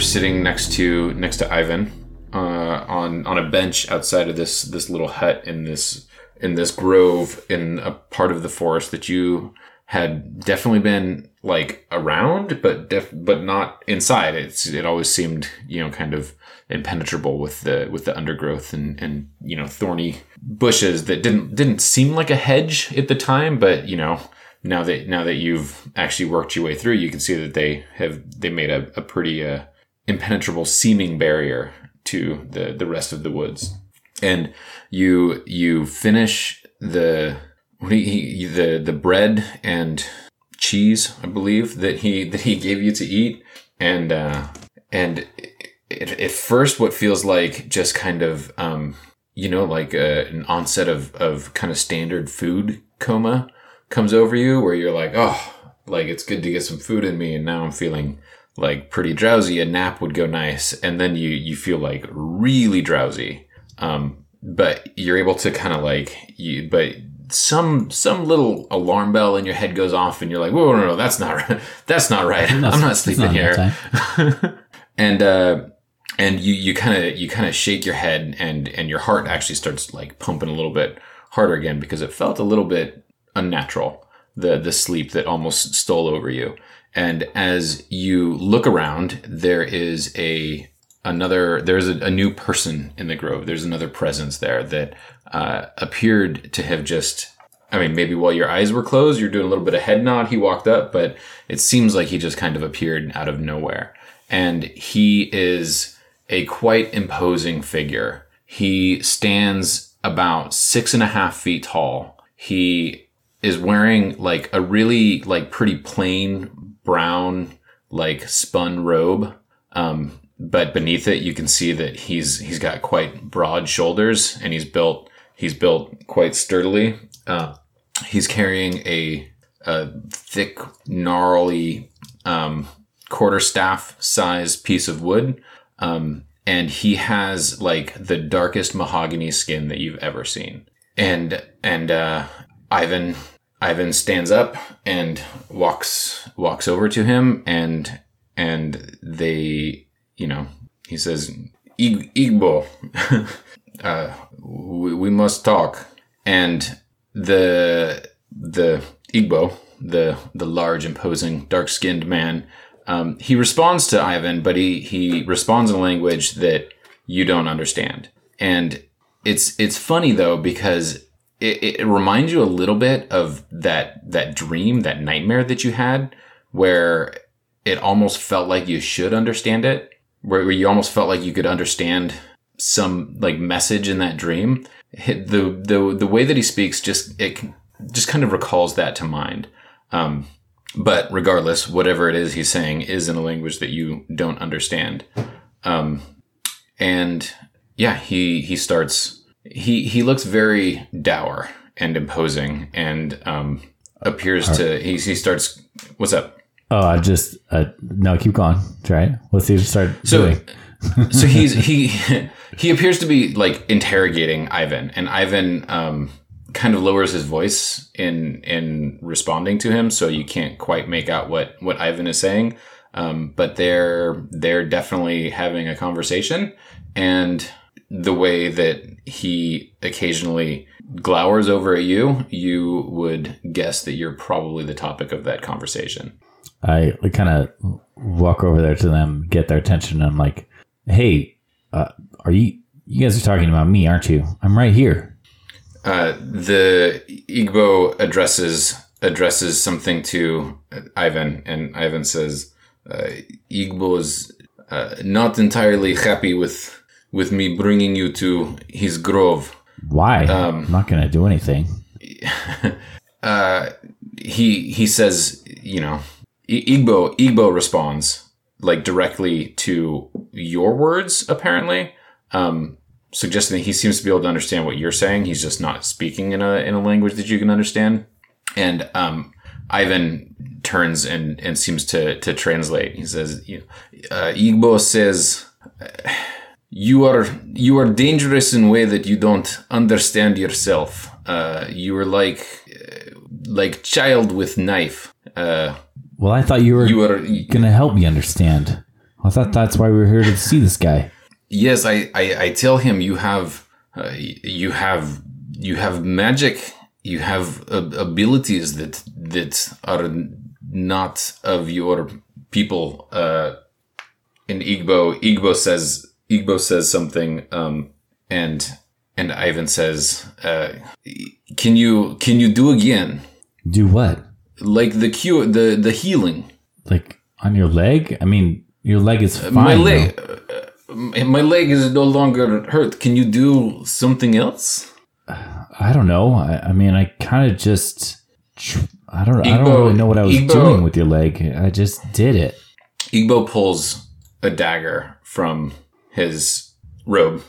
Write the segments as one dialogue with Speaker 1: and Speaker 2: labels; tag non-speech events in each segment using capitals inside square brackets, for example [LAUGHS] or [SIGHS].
Speaker 1: you're sitting next to next to Ivan uh, on on a bench outside of this this little hut in this in this grove in a part of the forest that you had definitely been like around, but def- but not inside. It's it always seemed you know kind of impenetrable with the with the undergrowth and and you know thorny bushes that didn't didn't seem like a hedge at the time, but you know now that now that you've actually worked your way through, you can see that they have they made a, a pretty uh, impenetrable seeming barrier to the the rest of the woods, and you you finish the he, the the bread and cheese, I believe that he that he gave you to eat, and uh, and at first, what feels like just kind of um, you know like a, an onset of of kind of standard food coma comes over you where you're like, oh, like it's good to get some food in me, and now I'm feeling like pretty drowsy. A nap would go nice, and then you you feel like really drowsy. Um, but you're able to kind of like you, but some some little alarm bell in your head goes off, and you're like, whoa, no, no, that's not right. [LAUGHS] That's not right. That's, I'm not sleeping not here. [LAUGHS] and uh, and you you kind of you kind of shake your head, and and your heart actually starts like pumping a little bit harder again because it felt a little bit unnatural, the the sleep that almost stole over you. And as you look around, there is a another there's a, a new person in the grove. There's another presence there that uh, appeared to have just I mean, maybe while your eyes were closed, you're doing a little bit of head nod. He walked up, but it seems like he just kind of appeared out of nowhere. And he is a quite imposing figure. He stands about six and a half feet tall. He is wearing like a really like pretty plain brown like spun robe. Um, but beneath it, you can see that he's he's got quite broad shoulders and he's built he's built quite sturdily. Uh, he's carrying a, a thick, gnarly um, quarterstaff size piece of wood. Um, and he has like the darkest mahogany skin that you've ever seen. And and uh, Ivan Ivan stands up and walks walks over to him and and they you know he says Igbo [LAUGHS] uh, we, we must talk. And the the Igbo the the large imposing dark skinned man um, he responds to Ivan but he he responds in a language that you don't understand. And it's it's funny though because it, it reminds you a little bit of that that dream, that nightmare that you had, where it almost felt like you should understand it, where, you almost felt like you could understand some like message in that dream. The the the way that he speaks just it just kind of recalls that to mind. Um, but regardless, whatever it is he's saying is in a language that you don't understand. Um, and yeah, he he starts he he looks very dour and imposing, and um, appears right. to he he starts. What's up?
Speaker 2: Oh, I just uh, no. Keep going. Right. Let's see. Start
Speaker 1: so, doing. [LAUGHS] so he's he he appears to be like interrogating Ivan, and Ivan um, kind of lowers his voice in in responding to him, so you can't quite make out what what Ivan is saying. Um, but they're they're definitely having a conversation, and the way that he occasionally glowers over at you, you would guess that you're probably the topic of that conversation.
Speaker 2: I kind of walk over there to them, get their attention, and I'm like, "Hey, uh, are you? You guys are talking about me, aren't you? I'm right here."
Speaker 1: Uh, the Igbo addresses addresses something to Ivan, and Ivan says, uh, "Igbo is uh, not entirely happy with with me bringing you to his grove.
Speaker 2: Why? Um, I'm not going to do anything. [LAUGHS]
Speaker 1: uh, he he says, you know, Igbo Igbo responds like directly to your words, apparently, um, suggesting that he seems to be able to understand what you're saying. He's just not speaking in a in a language that you can understand. And um, Ivan turns and and seems to to translate. He says, uh, Igbo says you are you are dangerous in a way that you don't understand yourself. Uh, you are like uh, like child with knife. Uh,
Speaker 2: well, I thought you were you are gonna help me understand. I thought that's why we were here to see this guy.
Speaker 1: Yes, I, I, I tell him you have uh, you have you have magic. You have uh, abilities that that are not of your people. Uh, in Igbo, Igbo says Igbo says something, um, and and Ivan says, uh, "Can you can you do again?
Speaker 2: Do what?
Speaker 1: Like the cure, the the healing."
Speaker 2: Like on your leg? I mean, your leg is fine.
Speaker 1: my leg, uh, my leg is no longer hurt. Can you do something else?
Speaker 2: I don't know. I, I mean, I kind of just. I don't. I don't really know what I was
Speaker 1: Igbo-
Speaker 2: doing with your leg. I just did it.
Speaker 1: Igbo pulls a dagger from his robe.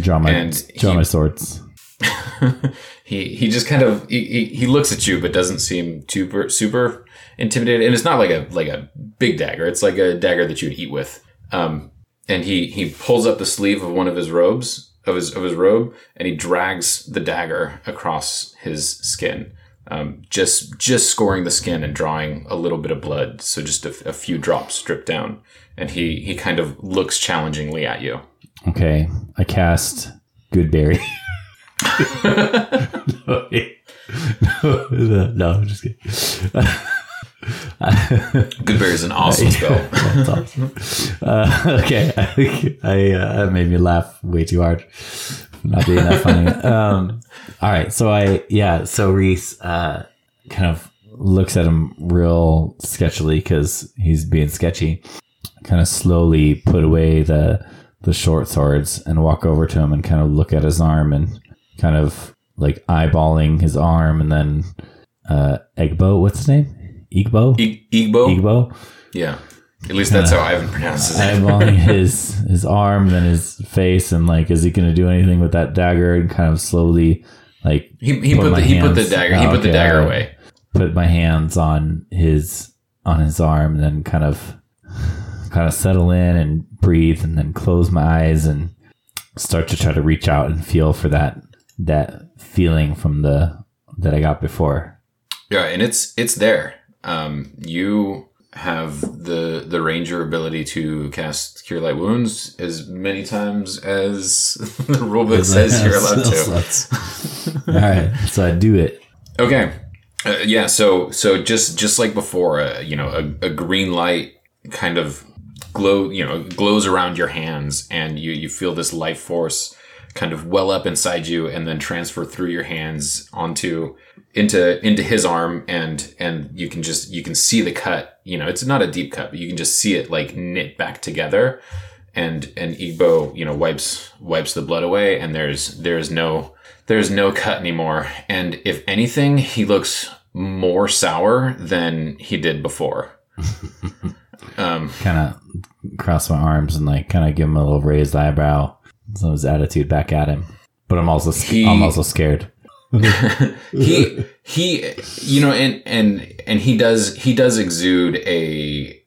Speaker 2: Draw my
Speaker 1: And
Speaker 2: draw
Speaker 1: he-
Speaker 2: my swords. [LAUGHS]
Speaker 1: he he just kind of he, he, looks at you but doesn't seem super super intimidated. And it's not like a like a big dagger. It's like a dagger that you would eat with. Um and he he pulls up the sleeve of one of his robes of his of his robe and he drags the dagger across his skin. Um, just just scoring the skin and drawing a little bit of blood. So just a, a few drops drip down and he he kind of looks challengingly at you
Speaker 2: Okay, I cast Goodberry. [LAUGHS] no, no, no, I'm just kidding. [LAUGHS]
Speaker 1: Goodberry is an awesome spell [LAUGHS]
Speaker 2: awesome. Uh, okay, I, I uh, that made me laugh way too hard. Not being that funny. Um, all right, so I yeah, so Reese uh, kind of looks at him real sketchily because he's being sketchy. Kind of slowly put away the the short swords and walk over to him and kind of look at his arm and kind of like eyeballing his arm and then uh, Egbo, what's his name? Igbo.
Speaker 1: I- Igbo
Speaker 2: Igbo.
Speaker 1: Yeah. At least that's how Ivan pronounces it.
Speaker 2: eyeballing [LAUGHS] his his arm then his face and like is he gonna do anything with that dagger and kind of slowly like
Speaker 1: He, he
Speaker 2: Put
Speaker 1: put the he put the dagger he
Speaker 2: oh,
Speaker 1: put the dagger away.
Speaker 2: put my hands on his on his arm and then kind of kind of settle in and breathe and then close my eyes and start to try to reach out and feel for that that feeling from the that I got before.
Speaker 1: Yeah, and it's it's there. Um, you have the the ranger ability to cast cure light wounds as many times as [LAUGHS] the rulebook says [LAUGHS] you're allowed to.
Speaker 2: All right, so I do it.
Speaker 1: Okay. Uh, yeah. So so just just like before, uh, you know, a, a green light kind of glow, you know, glows around your hands, and you you feel this life force kind of well up inside you, and then transfer through your hands onto into into his arm, and and you can just you can see the cut. You know, it's not a deep cut, but you can just see it like knit back together. And and Igbo, you know, wipes wipes the blood away, and there's there's no there's no cut anymore. And if anything, he looks more sour than he did before. [LAUGHS] um,
Speaker 2: Kind of cross my arms and like kind of give him a little raised eyebrow. So his attitude back at him. But I'm also
Speaker 1: He-
Speaker 2: I'm also scared. [LAUGHS]
Speaker 1: he he you know and and and he does he does exude a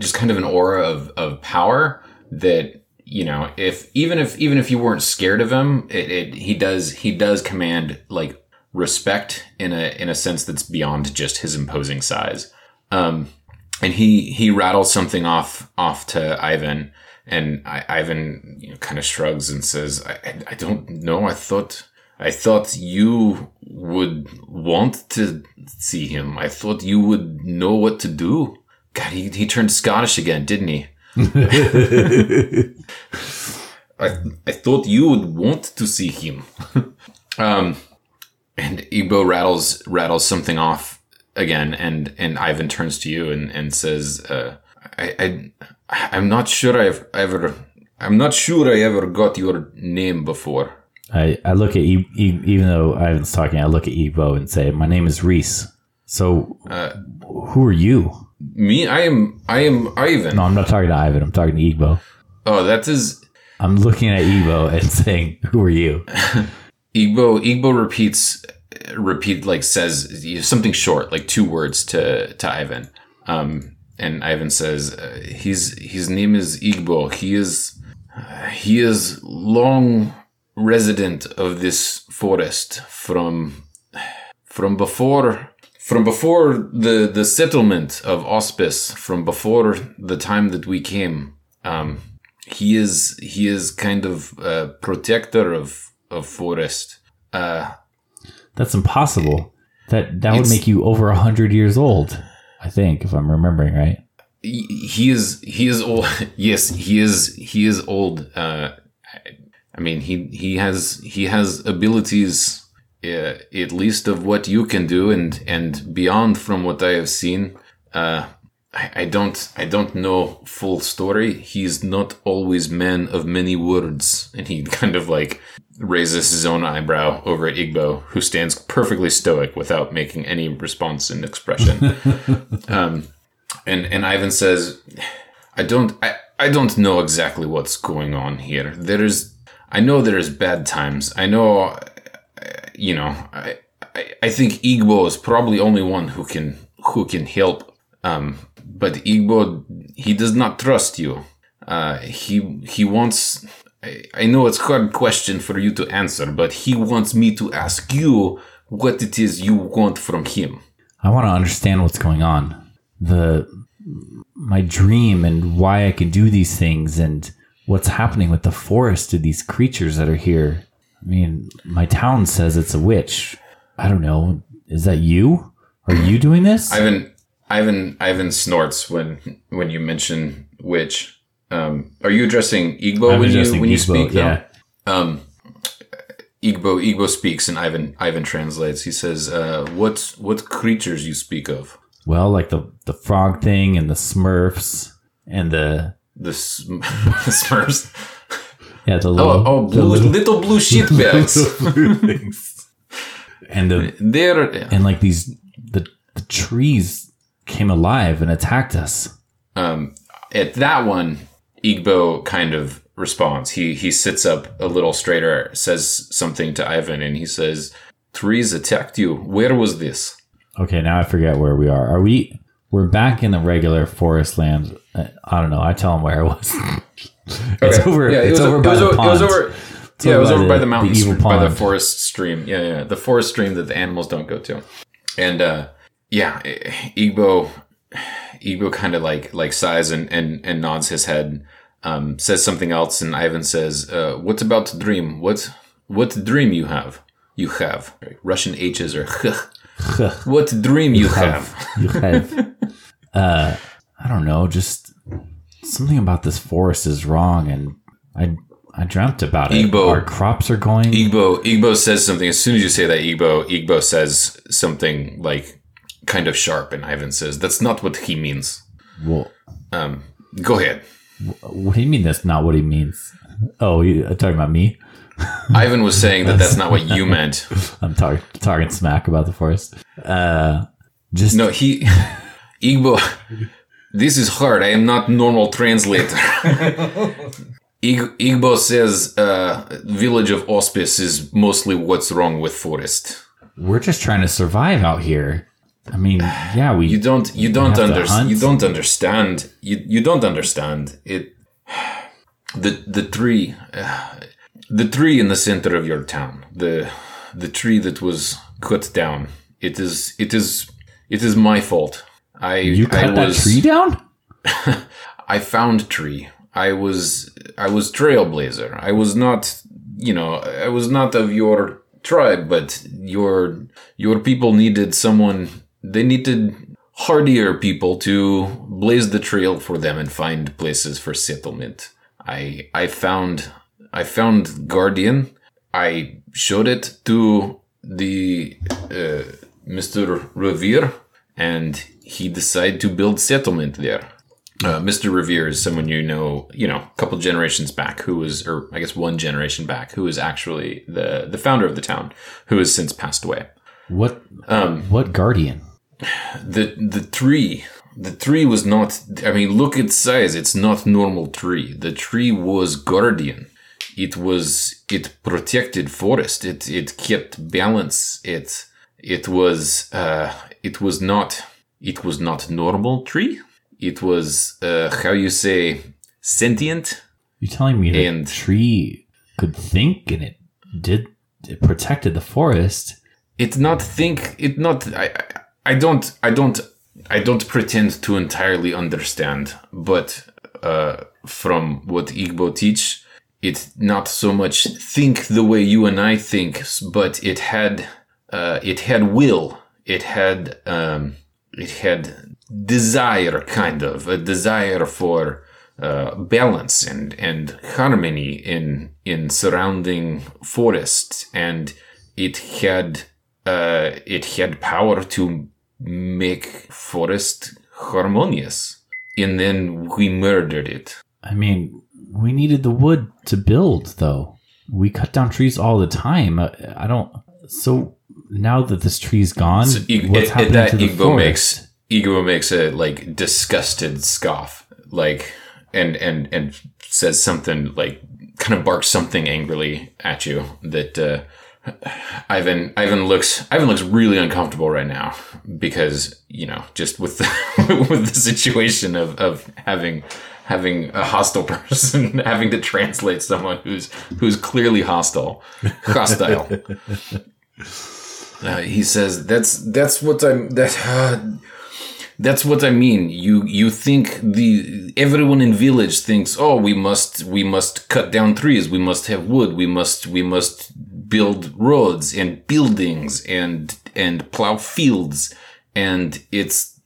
Speaker 1: just kind of an aura of of power that you know if even if even if you weren't scared of him it, it he does he does command like respect in a in a sense that's beyond just his imposing size um and he he rattles something off off to Ivan and I, Ivan you know, kind of shrugs and says I, I don't know I thought I thought you would want to see him. I thought you would know what to do. God, he, he turned Scottish again, didn't he? [LAUGHS] I, I thought you would want to see him. [LAUGHS] um, and Igbo rattles rattles something off again, and, and Ivan turns to you and, and says, uh, I, I I'm not sure I've ever I'm not sure I ever got your name before.
Speaker 2: I, I look at e- e- even though Ivan's talking, I look at Igbo and say, "My name is Reese." So,
Speaker 1: Uh,
Speaker 2: who are you?
Speaker 1: Me, I am I am Ivan.
Speaker 2: No, I'm not talking to Ivan. I'm talking to Igbo.
Speaker 1: Oh, that is
Speaker 2: I'm looking at Igbo and [LAUGHS] saying, "Who are you?" [LAUGHS]
Speaker 1: Igbo. Igbo repeats, repeat like says something short, like two words to to Ivan. Um, and Ivan says, uh, "His his name is Igbo. He is uh, he is long resident of this forest from from before from before the the settlement of Auspice, from before the time that we came, um, he is he is kind of a protector of of forest. Uh,
Speaker 2: That's impossible. That that would make you over a hundred years old. I think, if I'm remembering right.
Speaker 1: he is he is old. [LAUGHS] yes, he is he is old. Uh, I- I mean, he he has he has abilities uh, at least of what you can do, and and beyond from what I have seen. Uh, I, I don't I don't know full story. He's not always man of many words, and he kind of like raises his own eyebrow over at Igbo, who stands perfectly stoic without making any response and expression. [LAUGHS] um, and and Ivan says, "I don't I, I don't know exactly what's going on here. There is I know there is bad times. I know, uh, you know. I, I I think Igbo is probably only one who can who can help. Um, but Igbo he does not trust you. Uh, he he wants. I, I know it's a hard question for you to answer, but he wants me to ask you what it is you want from him.
Speaker 2: I want to understand what's going on. The my dream and why I can do these things and what's happening with the forest to these creatures that are here. I mean, my town says it's a witch. I don't know. Is that you? Are you doing this?
Speaker 1: Ivan Ivan Ivan snorts when when you mention witch. Um, are you addressing Igbo
Speaker 2: I'm
Speaker 1: when you when you
Speaker 2: Igbo,
Speaker 1: speak?
Speaker 2: yeah.
Speaker 1: Um, Igbo Igbo speaks and Ivan Ivan translates. He says, uh, "What what creatures you speak of?
Speaker 2: Well, like the the frog thing and the Smurfs and the
Speaker 1: The sm- [LAUGHS] Smurfs?
Speaker 2: yeah the
Speaker 1: Oh,
Speaker 2: little
Speaker 1: oh
Speaker 2: the
Speaker 1: blue,
Speaker 2: little-
Speaker 1: little blue [LAUGHS] shitbags.
Speaker 2: and the
Speaker 1: They're
Speaker 2: and like these the the trees came alive and attacked us.
Speaker 1: um, at that one, Igbo kind of responds. He he sits up a little straighter, says something to Ivan, and he says, "Trees attacked you. Where was this?"
Speaker 2: Okay, now I forget where we are. Are we? We're back in the regular forest land. Uh, I don't know. I tell him where I was. [LAUGHS] it's
Speaker 1: Okay.
Speaker 2: over.
Speaker 1: Yeah, it
Speaker 2: it's
Speaker 1: was,
Speaker 2: over
Speaker 1: it
Speaker 2: by
Speaker 1: was,
Speaker 2: the
Speaker 1: o-
Speaker 2: pond.
Speaker 1: It was over.
Speaker 2: It's
Speaker 1: yeah, it was
Speaker 2: by
Speaker 1: over by
Speaker 2: the-
Speaker 1: the mountains,
Speaker 2: evil
Speaker 1: by the forest stream. Yeah, yeah, the forest stream that the animals don't go to. And uh, yeah, Igbo, Igbo kind of like like sighs and, and and nods his head, um, says something else, and Ivan says, uh, "What about the dream? What what dream you have? You have Russian H's or [LAUGHS] what dream you have?"
Speaker 2: You have. [LAUGHS] uh, I don't know. Just something about this forest is wrong, and I I dreamt about it.
Speaker 1: Igbo.
Speaker 2: Our crops are going.
Speaker 1: Igbo Igbo says something as soon as you say that Igbo Igbo says something like kind of sharp and Ivan says that's not what he means.
Speaker 2: well,
Speaker 1: Um go ahead.
Speaker 2: what do you mean? That's not what he means. Oh, you are talking about me? [LAUGHS]
Speaker 1: Ivan was saying that that's not what you [LAUGHS] meant.
Speaker 2: I'm talking talking smack about the forest. Uh, just
Speaker 1: No, he [LAUGHS] Igbo This is hard. I am not normal translator. Ig- Igbo says uh, village of Auspice is mostly what's wrong with forest.
Speaker 2: we're just trying to survive out here. I mean, yeah, we
Speaker 1: You don't you don't understand you don't understand. You you don't understand. It the the tree uh, [SIGHS] the tree in the center of your town the the tree that was cut down it is it is it is my fault. I
Speaker 2: you cut
Speaker 1: I
Speaker 2: that
Speaker 1: was
Speaker 2: tree down. [LAUGHS]
Speaker 1: I found tree. I was I was trailblazer. I was not you know I was not of your tribe but your your people needed someone they needed hardier people to blaze the trail for them and find places for settlement I I found I found Guardian I showed it to the uh, Mr. Revere and he decided to build settlement there uh, Mr. Revere is someone you know, you know, a couple generations back, who was, or I guess one generation back, who was actually the the founder of the town, who has since passed away.
Speaker 2: What?
Speaker 1: Um,
Speaker 2: What guardian?
Speaker 1: The the tree, the tree was not. I mean, look at size; it's not normal tree. The tree was guardian. It was it protected forest. It it kept balance. It it was uh, it was not it was not normal tree. It was uh, how you say sentient.
Speaker 2: you're telling me the
Speaker 1: And-
Speaker 2: tree could think and it did? It protected the forest.
Speaker 1: It not think. It not. I. I I don't I don't I don't pretend to entirely understand, but uh, from what Igbo teach, it not so much think the way you and I think, but it had uh, it had will, it had um, it had desire, kind of. A desire for uh, balance and and harmony in in surrounding forests, and it had uh, it had power to make forest harmonious. And then we murdered it.
Speaker 2: I mean, we needed the wood to build, though. We cut down trees all the time. I, I don't. So now that this tree's gone,
Speaker 1: So
Speaker 2: what's
Speaker 1: it-
Speaker 2: happening
Speaker 1: that
Speaker 2: to the
Speaker 1: Igbo
Speaker 2: forest?
Speaker 1: makes Igbo makes a like disgusted scoff, like and and and says something like kind of barks something angrily at you that uh, Ivan Ivan looks Ivan looks really uncomfortable right now because you know just with the, [LAUGHS] with the situation of of having having a hostile [LAUGHS] person having to translate someone who's who's clearly hostile. Hostile. [LAUGHS] Uh, he says that's that's what i'm that uh, [SIGHS] that's what i mean. You you think the everyone in village thinks oh we must we must cut down trees. We must have wood. We must we must build roads and buildings and and plow fields. And it's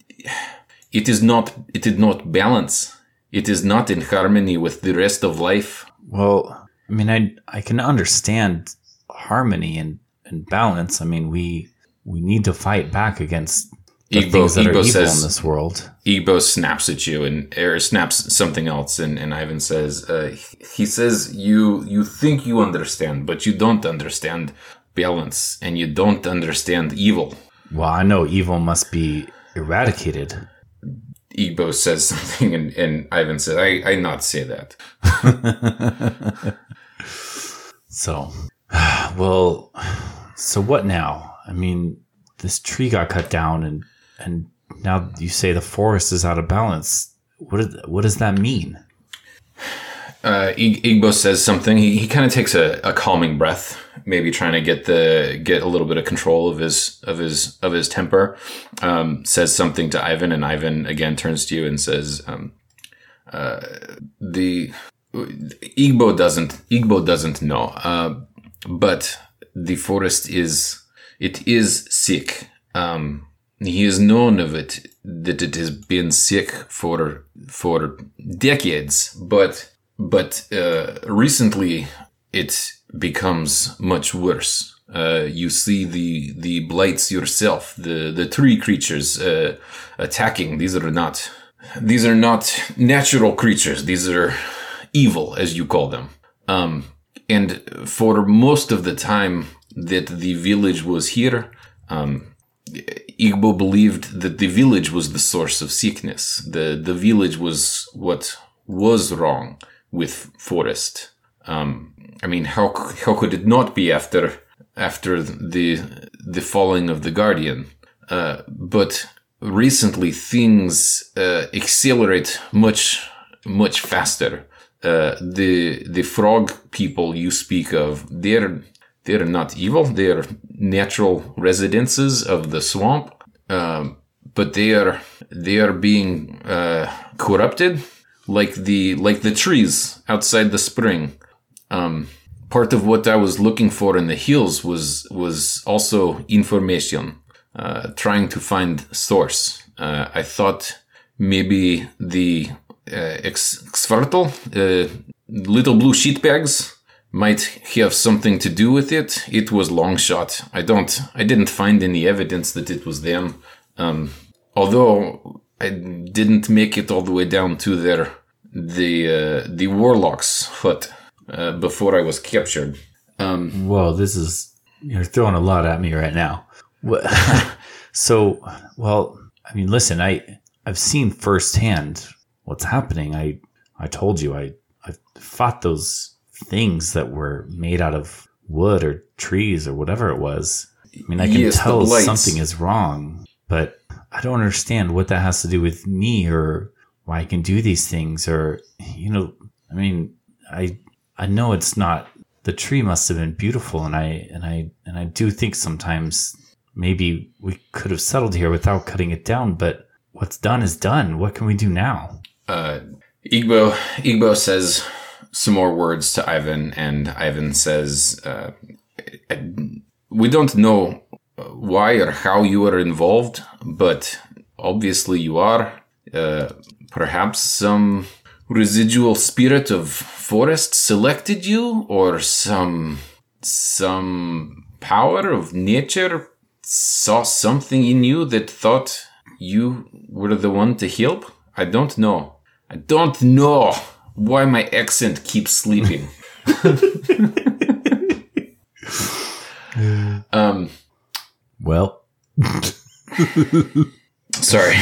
Speaker 1: it is not it did not balance. It is not in harmony with the rest of life.
Speaker 2: Well, I mean, I I can understand harmony and, and balance. I mean, we we need to fight back against
Speaker 1: Igbo-
Speaker 2: things that are
Speaker 1: Igbo says-
Speaker 2: in this world.
Speaker 1: Igbo snaps at you and or snaps something else, and, and Ivan says, uh, he says, you you think you understand, but you don't understand balance, and you don't understand evil.
Speaker 2: Well, I know evil must be eradicated.
Speaker 1: Igbo says [LAUGHS] something, and, and Ivan says, I I not say that. [LAUGHS]
Speaker 2: So, [SIGHS] well, so what now? I mean, this tree got cut down, and and now you say the forest is out of balance. What is, what does that mean?
Speaker 1: uh, Igbo says something. He, he kind of takes a, a calming breath, maybe trying to get the get a little bit of control of his of his of his temper. Um, says something to Ivan, and Ivan again turns to you and says, um, uh, "The Igbo doesn't Igbo doesn't know, uh, but the forest is it is sick. Um, he has known of it that it has been sick for for decades, but but uh, recently it becomes much worse. Uh, you see the the blights yourself, the the tree creatures uh, attacking. These are not these are not natural creatures. These are evil, as you call them. Um, and for most of the time that the village was here, um, Igbo believed that the village was the source of sickness. The the village was what was wrong with forest. Um, I mean, how how could it not be after after the the falling of the guardian? Uh, but recently, things uh, accelerate much much faster. Uh, the the frog people you speak of, they're they're not evil. They're natural residences of the swamp, um, but they are they are being uh, corrupted, like the like the trees outside the spring. Um, part of what I was looking for in the hills was was also information, uh, trying to find source. Uh, I thought maybe the uh, ex- Xvartal, uh, little blue sheet bags might have something to do with it. It was long shot. I don't. I didn't find any evidence that it was them. Um, although I didn't make it all the way down to their the uh, the warlock's hut uh, before I was captured.
Speaker 2: Whoa, this is you're throwing a lot at me right now. [LAUGHS] So, well, I mean, listen, I I've seen firsthand what's happening. I I told you I I fought those things that were made out of wood or trees or whatever it was. I mean, I can
Speaker 1: Yes,
Speaker 2: tell something is wrong, but I don't understand what that has to do with me or why I can do these things or you know, I mean, I I know it's not the tree must have been beautiful and I and I and I do think sometimes maybe we could have settled here without cutting it down, but what's done is done. What can we do now?
Speaker 1: Uh, Igbo Igbo says some more words to Ivan, and Ivan says, uh, "We don't know why or how you are involved, but obviously you are. Uh, perhaps some residual spirit of forest selected you, or some some power of nature saw something in you that thought you were the one to help. I don't know. I don't know why my accent keeps sleeping. [LAUGHS] um,
Speaker 2: Well,
Speaker 1: sorry.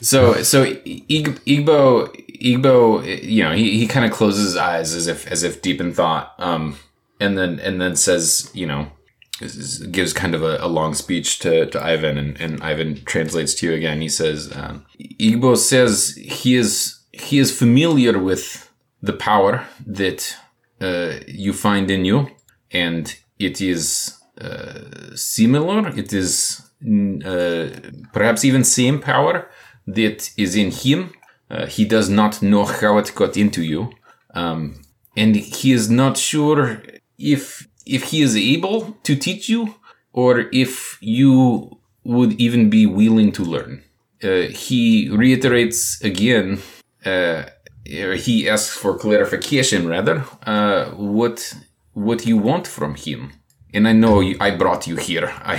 Speaker 1: so so Ig- Igbo Igbo, you know, he, he kind of closes his eyes as if as if deep in thought, um, and then and then says, you know, gives kind of a, a long speech to, to Ivan, and, and Ivan translates to you again. He says, um, Igbo says he is he is familiar with the power that uh, you find in you, and it is uh, similar. It is uh, perhaps even same power that is in him. Uh, he does not know how it got into you, um, and he is not sure if if he is able to teach you or if you would even be willing to learn. Uh, he reiterates again. Uh, he asks for clarification, rather. Uh, what what you want from him? And I know you, I brought you here. I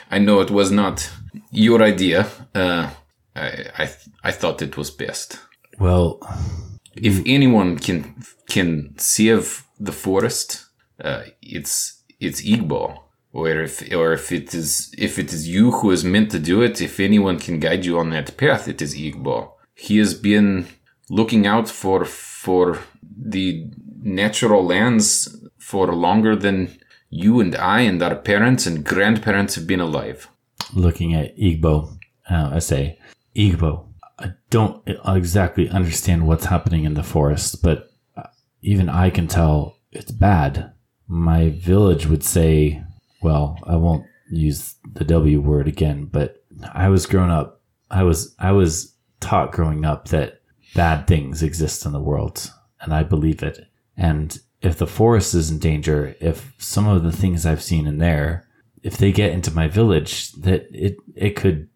Speaker 1: [LAUGHS] I know it was not your idea. Uh, I I I thought it was best.
Speaker 2: well,
Speaker 1: If anyone can can save the forest, uh, it's it's Igbo. Or if or if it is if it is you who is meant to do it, if anyone can guide you on that path, it is Igbo. He has been looking out for for the natural lands for longer than you and I and our parents and grandparents have been alive.
Speaker 2: looking at Igbo, uh, I say, Igbo, I don't exactly understand what's happening in the forest, but even I can tell it's bad. My village would say, well, I won't use the W word again, but I was grown up, I was, I was taught growing up that bad things exist in the world, and I believe it. And if the forest is in danger, if some of the things I've seen in there, if they get into my village, that it it could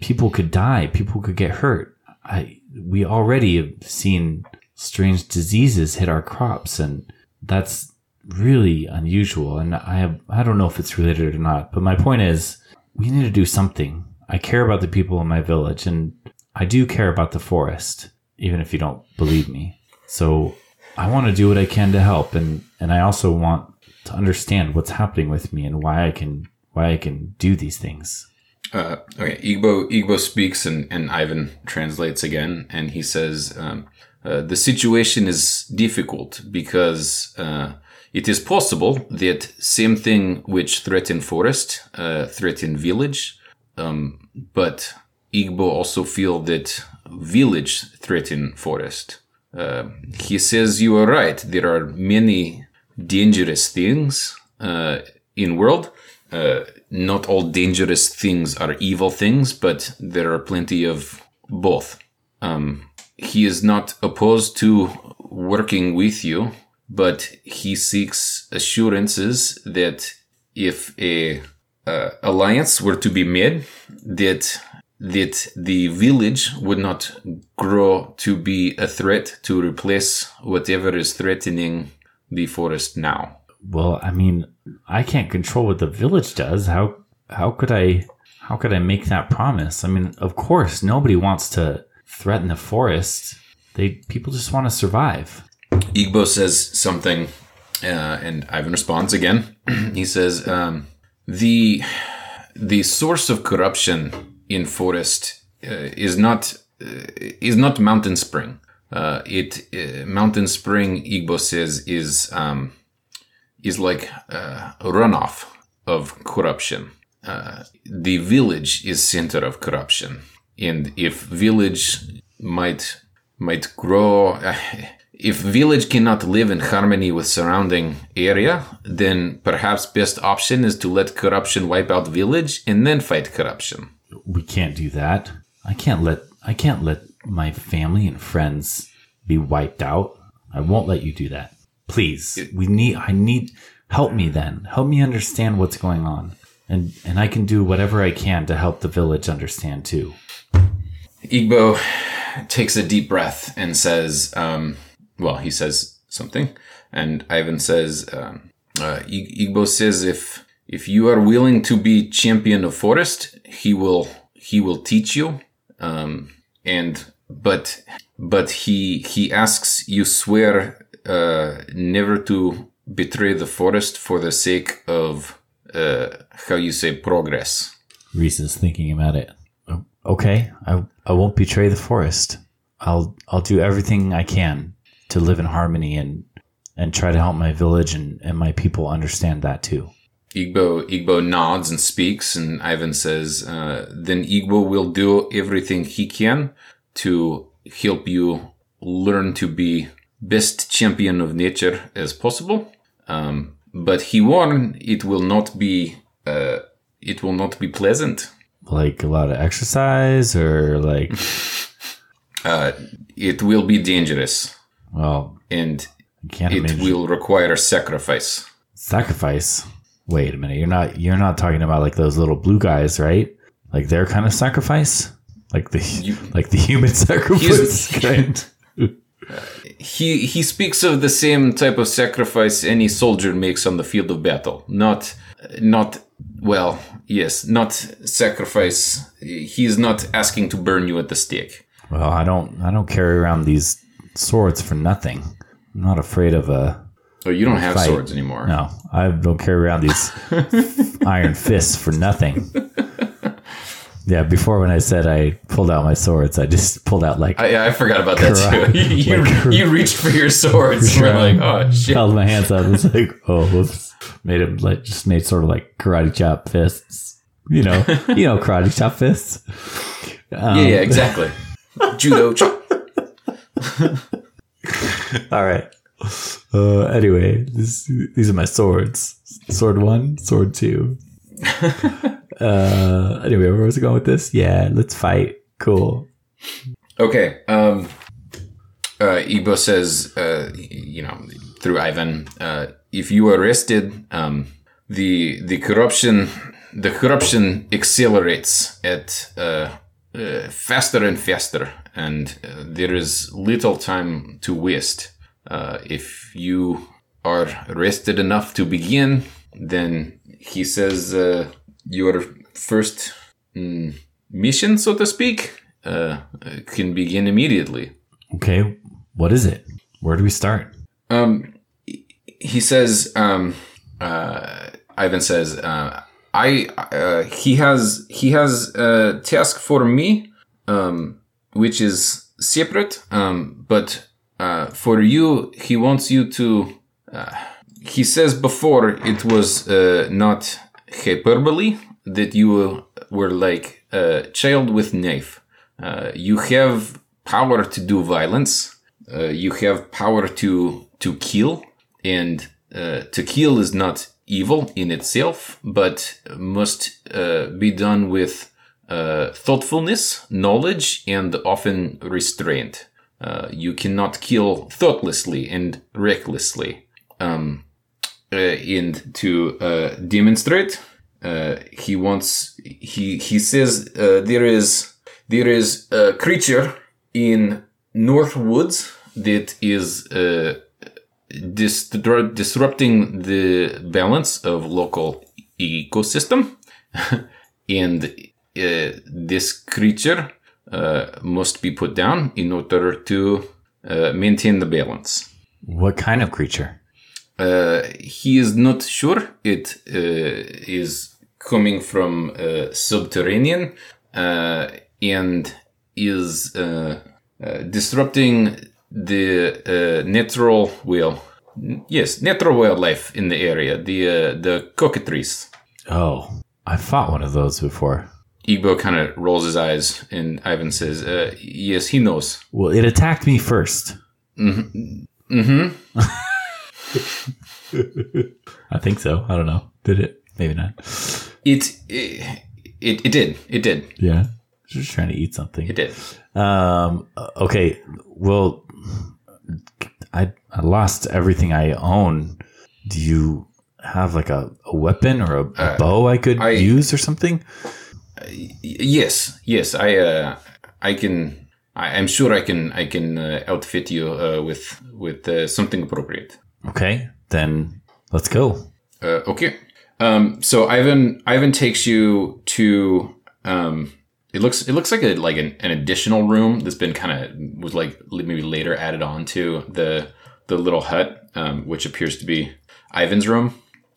Speaker 2: people could die, people could get hurt. I we already have seen strange diseases hit our crops, and that's really unusual. And I have I don't know if it's related or not, but my point is we need to do something. I care about the people in my village, and I do care about the forest, even if you don't believe me. So I want to do what I can to help, and and I also want to understand what's happening with me and why I can why I can do these things.
Speaker 1: Uh, okay, Igbo Igbo speaks and, and Ivan translates again, and he says um, uh, the situation is difficult because uh, it is possible that same thing which threaten forest uh, threaten village, um, but Igbo also feel that village threaten forest. Uh, he says you are right. There are many dangerous things uh, in world. Uh, not all dangerous things are evil things, but there are plenty of both. Um, he is not opposed to working with you, but he seeks assurances that if a uh, alliance were to be made, that that the village would not grow to be a threat to replace whatever is threatening the forest now.
Speaker 2: Well, I mean, I can't control what the village does. How how could I how could I make that promise? I mean, of course, nobody wants to threaten the forest. They people just want to survive.
Speaker 1: Igbo says something, uh, and Ivan responds again. [CLEARS THROAT] he says, um, "the the source of corruption in forest uh, is not uh, is not Mountain Spring. Uh, it Mountain Spring, Igbo says, is um, is like a runoff of corruption. The village is center of corruption, and if village might might grow, [LAUGHS] if village cannot live in harmony with surrounding area, then perhaps best option is to let corruption wipe out village and then fight corruption.
Speaker 2: We can't do that. I can't let I can't let my family and friends be wiped out. I won't let you do that. Please. We need I need help me then. Help me understand what's going on. And and I can do whatever I can to help the village understand too.
Speaker 1: Igbo takes a deep breath and says, um, well, he says something, and Ivan says, um, uh, Igbo says if if you are willing to be champion of forest, he will he will teach you. Um, and but but he he asks you swear uh, never to betray the forest for the sake of uh, how you say progress.
Speaker 2: Reese is thinking about it. Okay, I I won't betray the forest. I'll I'll do everything I can to live in harmony and and try to help my village and, and my people understand that too.
Speaker 1: Igbo Igbo nods and speaks, and Ivan says, uh, "Then Igbo will do everything he can to help you learn to be best champion of nature as possible. Um, but he warned it will not be uh, it will not be pleasant.
Speaker 2: Like a lot of exercise, or like [LAUGHS]
Speaker 1: uh, it will be dangerous.
Speaker 2: Well,
Speaker 1: and it imagine. will require sacrifice.
Speaker 2: Sacrifice. Wait a minute. You're not you're not talking about like those little blue guys, right? Like their kind of sacrifice, like the you, [LAUGHS] like the human [LAUGHS] sacrifice kind. [LAUGHS]
Speaker 1: he he speaks of the same type of sacrifice any soldier makes on the field of battle. Not not well, yes, not sacrifice. He is not asking to burn you at the stake.
Speaker 2: Well, I don't I don't carry around these swords for nothing. I'm not afraid of a.
Speaker 1: Oh, you don't have fight. swords anymore.
Speaker 2: No, I don't carry around these [LAUGHS] iron fists for nothing. Yeah, before when I said I pulled out my swords, I just pulled out like.
Speaker 1: I, I forgot about that too. [LAUGHS] you, [LAUGHS] like, you reached for your swords. You're like, oh shit.
Speaker 2: Held my hands up. It's like, oh, whoops. Made it like just made sort of like karate chop fists. You know, you know, karate chop fists.
Speaker 1: Um, yeah, yeah, exactly. Judo chop.
Speaker 2: All right. Uh, anyway, this, these are my swords. Sword one, sword two. [LAUGHS] uh, anyway, where was I going with this? Yeah, let's fight. Cool.
Speaker 1: Okay. Um, uh, Igbo says, uh, you know, through Ivan, uh, if you are arrested, um, the the corruption the corruption accelerates at uh, uh, faster and faster, and uh, there is little time to waste. Uh, if you are rested enough to begin, then he says uh, your first mm, mission, so to speak, uh, can begin immediately.
Speaker 2: Okay, what is it? Where do we start?
Speaker 1: Um, he says. Um, Ivan says uh I uh, he has he has a task for me, um, which is separate. Um, but uh, for you, he wants you to. Uh, he says before it was uh, not hyperbole that you were like a child with knife. Uh, you have power to do violence. Uh, you have power to to kill, and to kill is not evil in itself, but must uh, be done with uh, thoughtfulness, knowledge, and often restraint. Uh, you cannot kill thoughtlessly and recklessly. Um, uh, and to uh, demonstrate, uh, he wants he he says there is there is a creature in North Woods that is disrupting the balance of local ecosystem [LAUGHS] and uh, this creature uh, must be put down in order to uh, maintain the balance.
Speaker 2: What kind of creature?
Speaker 1: Uh, he is not sure it uh, is coming from uh, subterranean and is disrupting the uh, natural well yes natural wildlife in the area the uh, the cockatrice.
Speaker 2: Oh i fought one of those before
Speaker 1: Igbo kind of rolls his eyes and Ivan says, uh, yes, he knows.
Speaker 2: Well, it attacked me 1st
Speaker 1: mm-hmm. Mm-hmm. [LAUGHS]
Speaker 2: I think so. I don't know. Did it? Maybe not.
Speaker 1: It, it it it did. It did.
Speaker 2: Yeah. Just trying to eat something.
Speaker 1: It did.
Speaker 2: Um. Okay. Well, I I lost everything I own. Do you have like a, a weapon or a, a bow I could
Speaker 1: I-
Speaker 2: use or something?
Speaker 1: Yes, yes. I uh, I can. I, I'm sure I can. I can uh, outfit you uh, with with uh, something appropriate.
Speaker 2: Okay. Then let's go.
Speaker 1: Uh, okay. Um, so Ivan Ivan takes you to um, it looks it looks like a like an, an additional room that's been kind of was like maybe later added on to the the little hut, um, which appears to be Ivan's room.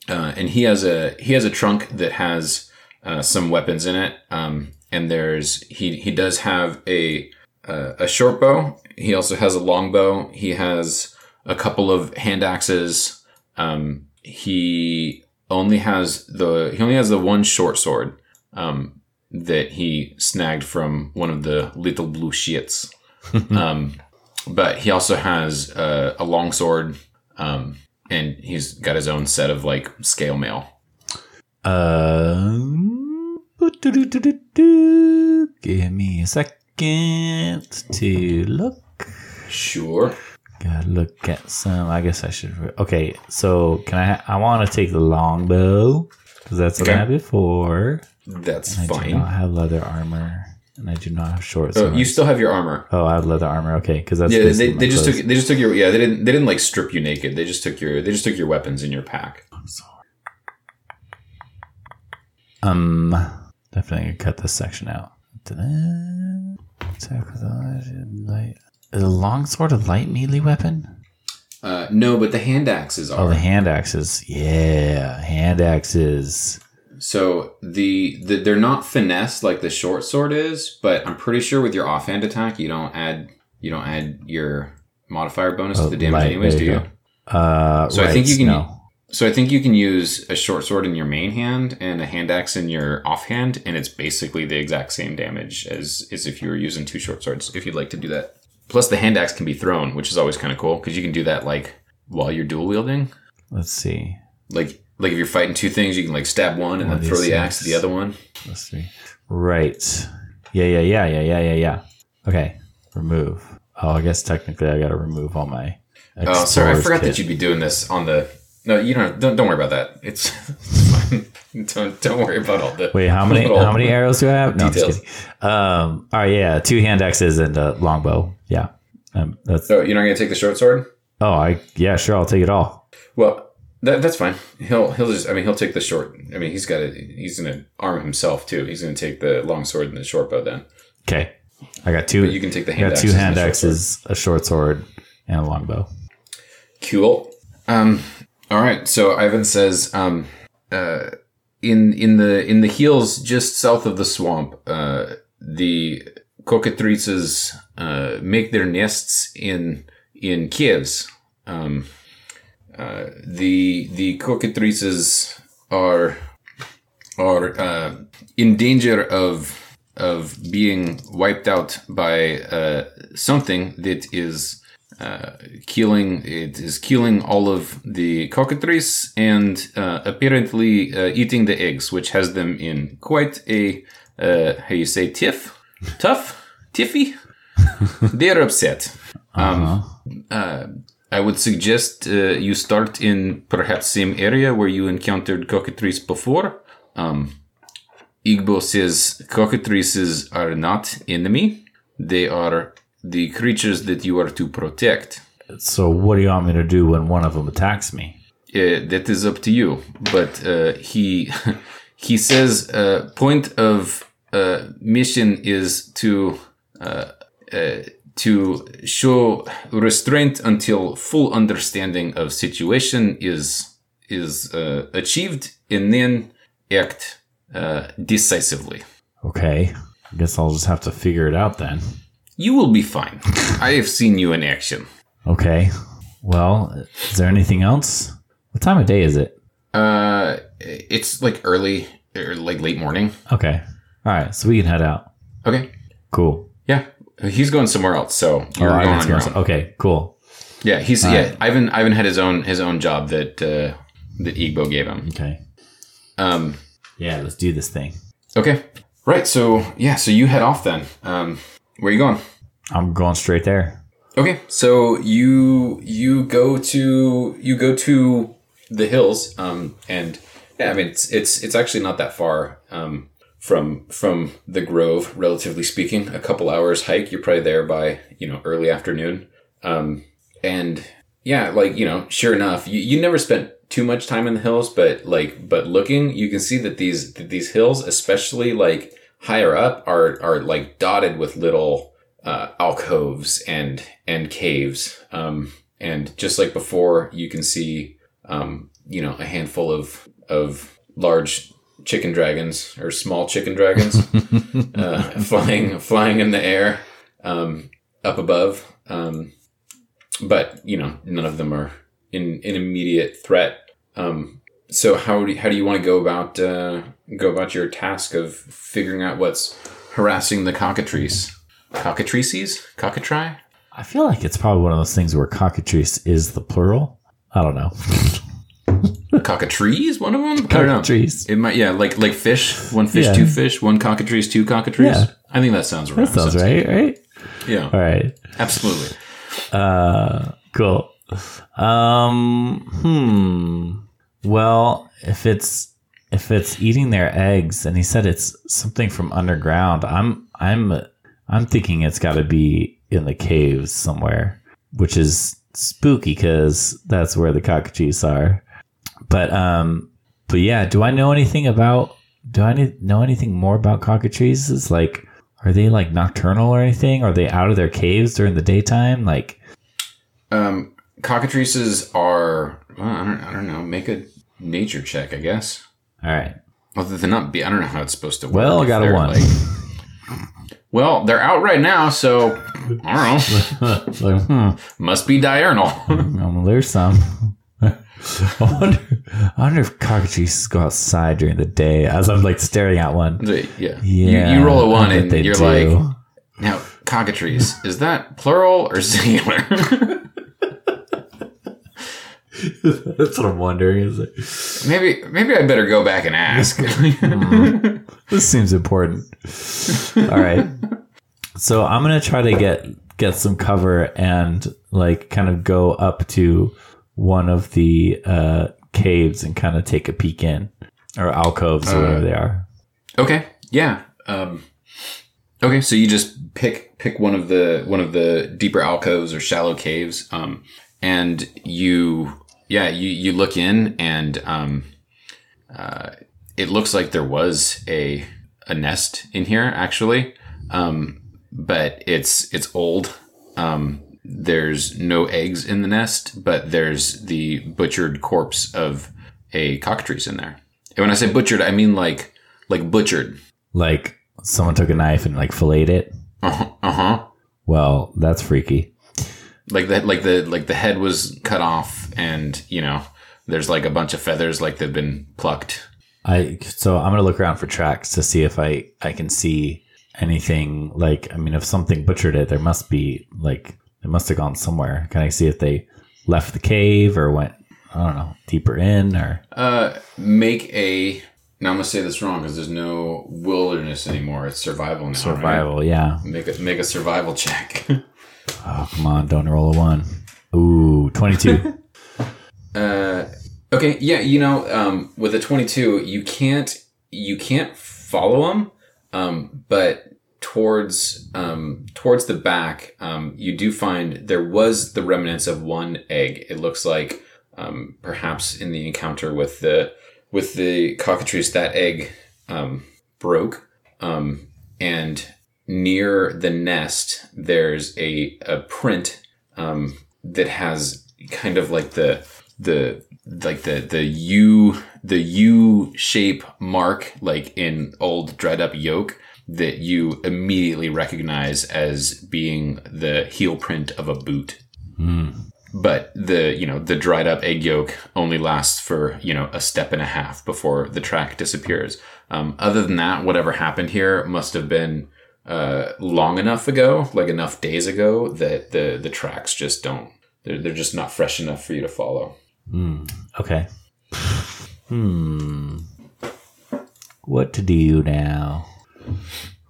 Speaker 1: Uh, and he has a he has a trunk that has uh, some weapons in it. Um, and there's he he does have a uh, a short bow. He also has a long bow. He has a couple of hand axes. Um, he only has the he only has the one short sword um, that he snagged from one of the little blue shits. [LAUGHS] um, but he also has uh, a long sword, um, and he's got his own set of like scale mail.
Speaker 2: Um. Give me a second to look.
Speaker 1: Sure.
Speaker 2: Gotta look at some. I guess I should. re- Okay, so can I? I want to take the longbow because that's what I
Speaker 1: Okay.
Speaker 2: had before.
Speaker 1: That's fine.
Speaker 2: I do not have leather armor, and I do not have shorts.
Speaker 1: Oh, you still have your armor.
Speaker 2: oh, I have leather armor. Okay, because that's
Speaker 1: Yeah, they, they just
Speaker 2: clothes.
Speaker 1: took they just took your yeah they didn't they didn't like strip you naked. They just took your they just took your weapons in your pack. I'm sorry.
Speaker 2: Um, definitely gonna cut this section out. Ta-da. Attack with light. Is a longsword a light melee weapon?
Speaker 1: Uh, no, but the hand axes are.
Speaker 2: Oh, the hand axes. Yeah, hand axes.
Speaker 1: So the, the they're not finesse like the short sword is, but I'm pretty sure with your offhand attack you don't add you don't add your modifier bonus to the damage anyways, do
Speaker 2: you go. Uh,
Speaker 1: So I think you can-
Speaker 2: No.
Speaker 1: So I think you can use a short sword in your main hand and a hand axe in your offhand, and it's basically the exact same damage as as if you were using two short swords. If you'd like to do that. Plus, the hand axe can be thrown, which is always kind of cool because you can do that like while you're dual wielding.
Speaker 2: Let's see.
Speaker 1: Like like if you're fighting two things, you can like stab one and
Speaker 2: One
Speaker 1: then throw the axe to the other one.
Speaker 2: Let's see. Right. Yeah, yeah, yeah, yeah, yeah, yeah, yeah. Okay. Remove. Oh, I guess technically I got to remove all my.
Speaker 1: Oh, sorry, I forgot
Speaker 2: kit.
Speaker 1: that you'd be doing this on the. No, you don't. Don't, don't worry about that. It's, [LAUGHS] it's fine. Don't don't worry about all the.
Speaker 2: Wait, how many? How many arrows do I have? No, I'm just
Speaker 1: Details.
Speaker 2: kidding. Um. All right. Yeah, two hand axes and a longbow. Yeah. Um. That's.
Speaker 1: So you're not gonna take the short sword?
Speaker 2: Oh, I. Yeah, sure. I'll take it all.
Speaker 1: Well, that, that's fine. He'll he'll just. I mean, he'll take the short. I mean, he's got to. He's gonna arm himself too. He's gonna take the long sword and the short bow. Then
Speaker 2: Okay. I got two.
Speaker 1: but you can take the
Speaker 2: I
Speaker 1: hand.
Speaker 2: got two hand
Speaker 1: the short sword.
Speaker 2: axes, a short sword, and a longbow.
Speaker 1: Cool. Um. All right. So Ivan says, um, uh, in in the in the hills just south of the swamp, uh, the cockatrices uh, make their nests in in caves. Um, uh, the the cockatrices are are uh, in danger of of being wiped out by uh, something that is uh, killing it is killing all of the cockatrices and uh, apparently uh, eating the eggs, which has them in quite a uh, how you say tiff, tough, tiffy. [LAUGHS] They're upset. Um, uh, I would suggest uh, you start in perhaps same area where you encountered cockatrices before. Um, Igbo says cockatrices are not enemy; they are the creatures that you are to protect.
Speaker 2: So, what do you want me to do when one of them attacks me?
Speaker 1: Uh, that is up to you. But uh, he [LAUGHS] he says uh, point of uh, mission is to uh, uh, to show restraint until full understanding of situation is is uh, achieved, and then act uh, decisively.
Speaker 2: Okay. I guess I'll just have to figure it out then.
Speaker 1: You will be fine. I have seen you in action.
Speaker 2: Okay. Well, is there anything else? What time of day is it?
Speaker 1: Uh, it's like early or like late morning.
Speaker 2: Okay. All right. So we can head out.
Speaker 1: Okay.
Speaker 2: Cool.
Speaker 1: Yeah. He's going somewhere else, so you're
Speaker 2: Oh,
Speaker 1: going on your own.
Speaker 2: Okay. Cool.
Speaker 1: Yeah, he's yeah. Ivan Ivan had his own his own job that uh, that Igbo gave him.
Speaker 2: Okay.
Speaker 1: Um,
Speaker 2: Yeah, let's do this thing.
Speaker 1: okay, right. So yeah, so you head off then. Um, where are you going?
Speaker 2: I'm going straight there.
Speaker 1: Okay, so you you go to you go to the hills, um, and yeah, I mean it's it's it's actually not that far um, from from the grove, relatively speaking. A couple hours hike. You're probably there by you know early afternoon, um, and yeah, like you know, sure enough, you, you never spent too much time in the hills, but like but looking, you can see that these these hills, especially like higher up, are are like dotted with little uh, alcoves and and caves. Um, and just like before, you can see um, you know a handful of of large chicken dragons or small chicken dragons [LAUGHS] uh, flying flying in the air um, up above. Um, but you know none of them are in an immediate threat. Um, so how do you, how do you want to go about uh, go about your task of figuring out what's harassing the cockatrice? Cockatrices? Cockatry?
Speaker 2: I feel like it's probably one of those things where cockatrice is the plural. I don't know. [LAUGHS]
Speaker 1: Cockatrees? One of them?
Speaker 2: Cockatrice.
Speaker 1: It might, yeah, like like fish. One fish,
Speaker 2: Yeah.
Speaker 1: two fish. One cockatrice, two cockatrice.
Speaker 2: Yeah.
Speaker 1: I think that sounds right.
Speaker 2: That sounds right, right?
Speaker 1: Yeah,
Speaker 2: All right.
Speaker 1: absolutely.
Speaker 2: Uh, cool. Um, hmm. Well, if it's if it's eating their eggs, and he said it's something from underground, I'm I'm I'm thinking it's got to be in the caves somewhere, which is spooky because that's where the cockatoos are. But um, but yeah, do I know anything about? Do I know anything more about cockatrices? It's like, are they like nocturnal or anything? Are they out of their caves during the daytime? Like,
Speaker 1: Um, cockatrices are. Well, I don't. I don't know. Make a nature check, I guess.
Speaker 2: all right.
Speaker 1: Although they're not. Be. I don't know how it's supposed to work.
Speaker 2: Well, I got a one.
Speaker 1: like- well, they're out right now, so I don't know.
Speaker 2: like, [LAUGHS] hmm,
Speaker 1: Must be diurnal. [LAUGHS]
Speaker 2: um, there's some. [LAUGHS] I wonder, I wonder if cockatrices go outside during the day as I'm like staring at one.
Speaker 1: yeah.
Speaker 2: Yeah,
Speaker 1: You, you roll a one and you're
Speaker 2: do.
Speaker 1: like, now cockatrice. Is that plural or singular? [LAUGHS]
Speaker 2: That's what I'm wondering. Is like,
Speaker 1: maybe maybe I better go back and ask. [LAUGHS]
Speaker 2: this seems important. All right. So I'm gonna try to get get some cover and like kind of go up to one of the uh, caves and kind of take a peek in or alcoves or whatever they are.
Speaker 1: Okay. Yeah. Um, okay. So you just pick pick one of the one of the deeper alcoves or shallow caves, um, and you yeah you you look in and um, uh, it looks like there was a a nest in here actually, um, but it's it's old. Um, there's no eggs in the nest, but there's the butchered corpse of a cockatrice in there. And when I say butchered, I mean like like butchered.
Speaker 2: Like someone took a knife and like filleted it.
Speaker 1: Uh huh.
Speaker 2: Well, that's freaky.
Speaker 1: Like that, like the like the head was cut off, and you know, there's like a bunch of feathers, like they've been plucked.
Speaker 2: I so I'm gonna look around for tracks to see if I I can see anything like I mean if something butchered it, there must be like it must have gone somewhere. Can I see if they left the cave or went I don't know deeper in or
Speaker 1: Uh, make a. Now I'm gonna say this wrong because there's no wilderness anymore. It's survival now. right?
Speaker 2: survival? Yeah.
Speaker 1: Make a make a survival check. [LAUGHS]
Speaker 2: Oh come on, don't roll a one. Ooh, 22. [LAUGHS]
Speaker 1: Uh, okay, yeah, you know, um, with a 22, you can't you can't follow them, um, but towards um, towards the back, um, you do find there was the remnants of one egg. It looks like um, perhaps in the encounter with the with the cockatrice, that egg um, broke, um, and near the nest, there's a a print um, that has kind of like the the like the the U the U shape mark like in old dried up yolk that you immediately recognize as being the heel print of a boot. But the you know the dried up egg yolk only lasts for you know a step and a half before the track disappears. Um, other than that, whatever happened here must have been uh, long enough ago, like enough days ago, that the the tracks just don't they're they're just not fresh enough for you to follow.
Speaker 2: Okay. Hmm. What to do now?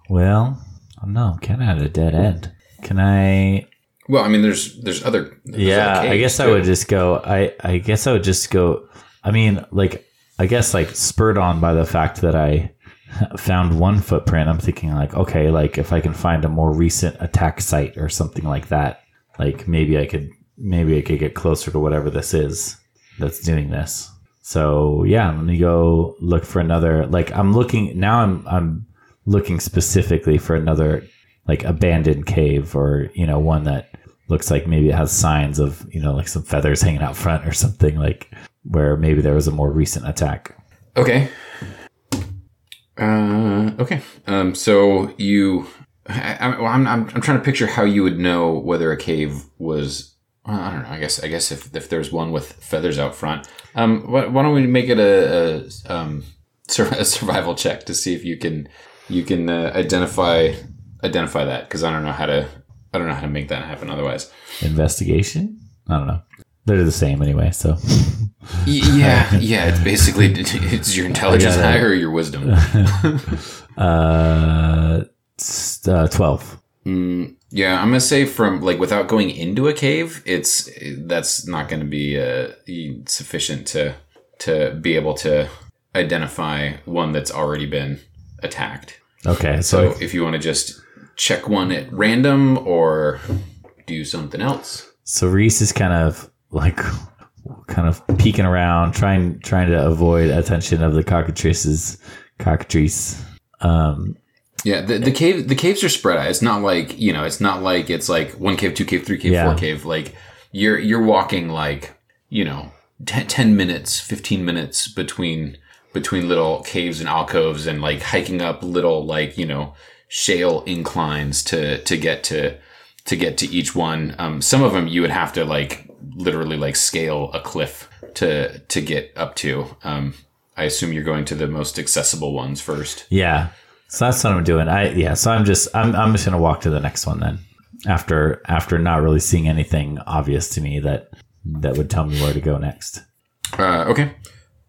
Speaker 2: Well, I don't know. I'm kind of at a dead end. Can I?
Speaker 1: Well, I mean, there's there's other. there's
Speaker 2: Yeah,
Speaker 1: other
Speaker 2: I guess I would just go. I I guess I would just go. I mean, like I guess like spurred on by the fact that I [LAUGHS] found one footprint. I'm thinking like, okay, like if I can find a more recent attack site or something like that, like maybe I could maybe I could get closer to whatever this is that's doing this. So yeah, let me go look for another. Like I'm looking now. I'm I'm looking specifically for another like abandoned cave or you know one that looks like maybe it has signs of you know like some feathers hanging out front or something like where maybe there was a more recent attack.
Speaker 1: Okay. Uh, okay. Um, so you, I, I'm, I'm, I'm trying to picture how you would know whether a cave was. Well, I don't know. I guess, I guess if, if there's one with feathers out front, um, why, why don't we make it a, a um, [LAUGHS] a survival check to see if you can, you can uh, identify, identify that because I don't know how to, I don't know how to make that happen otherwise.
Speaker 2: Investigation? I don't know. They're the same anyway. So
Speaker 1: yeah, yeah. It's basically [LAUGHS] it's your intelligence
Speaker 2: I got it.
Speaker 1: high or your wisdom. [LAUGHS]
Speaker 2: uh, uh twelve.
Speaker 1: Mm, yeah, I'm gonna say from like without going into a cave, it's that's not gonna be uh, sufficient to to be able to identify one that's already been attacked.
Speaker 2: Okay, so,
Speaker 1: So if you want to just check one at random or do something else.
Speaker 2: so Reese is kind of like [LAUGHS] kind of peeking around, trying trying to avoid attention of the cockatrices, cockatrice. Um,
Speaker 1: Yeah, the, the cave the caves are spread out. It's not like you know, it's not like it's like one cave, two cave, three cave,
Speaker 2: Yeah.
Speaker 1: four cave. Like you're you're walking like you know, 10, 10 minutes, fifteen minutes between between little caves and alcoves, and like hiking up little like you know shale inclines to to get to to get to each one. Um, some of them you would have to like literally like scale a cliff to to get up to. Um, I assume you're going to the most accessible ones first.
Speaker 2: Yeah. So that's what I'm doing. I yeah, so I'm just I'm I'm just gonna walk to the next one then. After after not really seeing anything obvious to me that that would tell me where to go next.
Speaker 1: Uh, okay.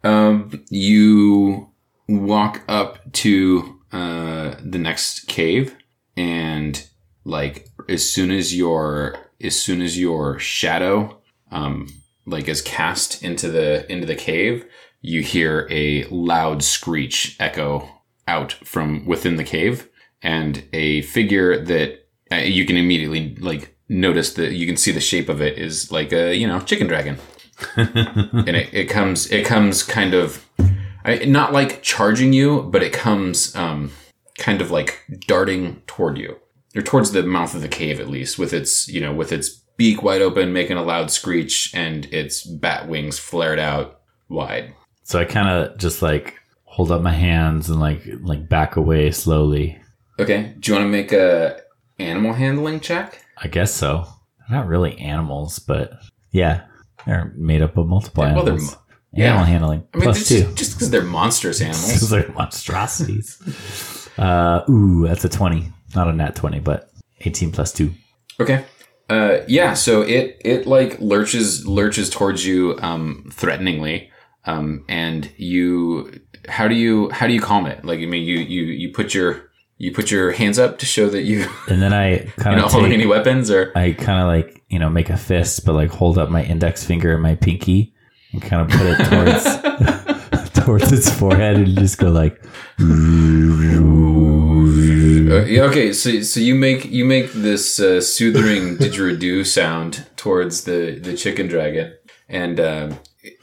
Speaker 1: Um, you walk up to uh, the next cave, and like as soon as your as soon as your shadow um, like is cast into the into the cave, you hear a loud screech echo out from within the cave, and a figure that uh, you can immediately like notice that you can see the shape of it is like a you know chicken dragon. [LAUGHS] And it, it comes it comes kind of I, not like charging you but it comes um kind of like darting toward you. Or towards the mouth of the cave at least with its you know with its beak wide open making a loud screech and its bat wings flared out wide.
Speaker 2: So I kinda just like hold up my hands and like like back away slowly.
Speaker 1: okay do you want to make a animal handling check
Speaker 2: I guess so. They're not really animals, but yeah. They're made up of multiple
Speaker 1: Yeah, well, they're
Speaker 2: animals.
Speaker 1: mo- yeah.
Speaker 2: Animal handling.
Speaker 1: i mean
Speaker 2: two.
Speaker 1: just because they're monstrous [LAUGHS] animals
Speaker 2: Because they're monstrosities. [LAUGHS] uh, ooh, that's a 20. Not a nat 20, but 18 plus 2.
Speaker 1: Okay. Uh, yeah. So it it like lurches lurches towards you um, threateningly, um, and you how do you how do you calm it? Like I mean, you you you put your you put your hands up to show that you [LAUGHS]
Speaker 2: And then I kind
Speaker 1: not
Speaker 2: of
Speaker 1: holding any weapons, or
Speaker 2: I kind of like, you know, make a fist, but like hold up my index finger and my pinky and kind of put it towards [LAUGHS] towards its forehead and just go like,
Speaker 1: Uh, okay. So so you make you make this uh, soothing [LAUGHS] didgeridoo sound towards the the chicken dragon, and uh,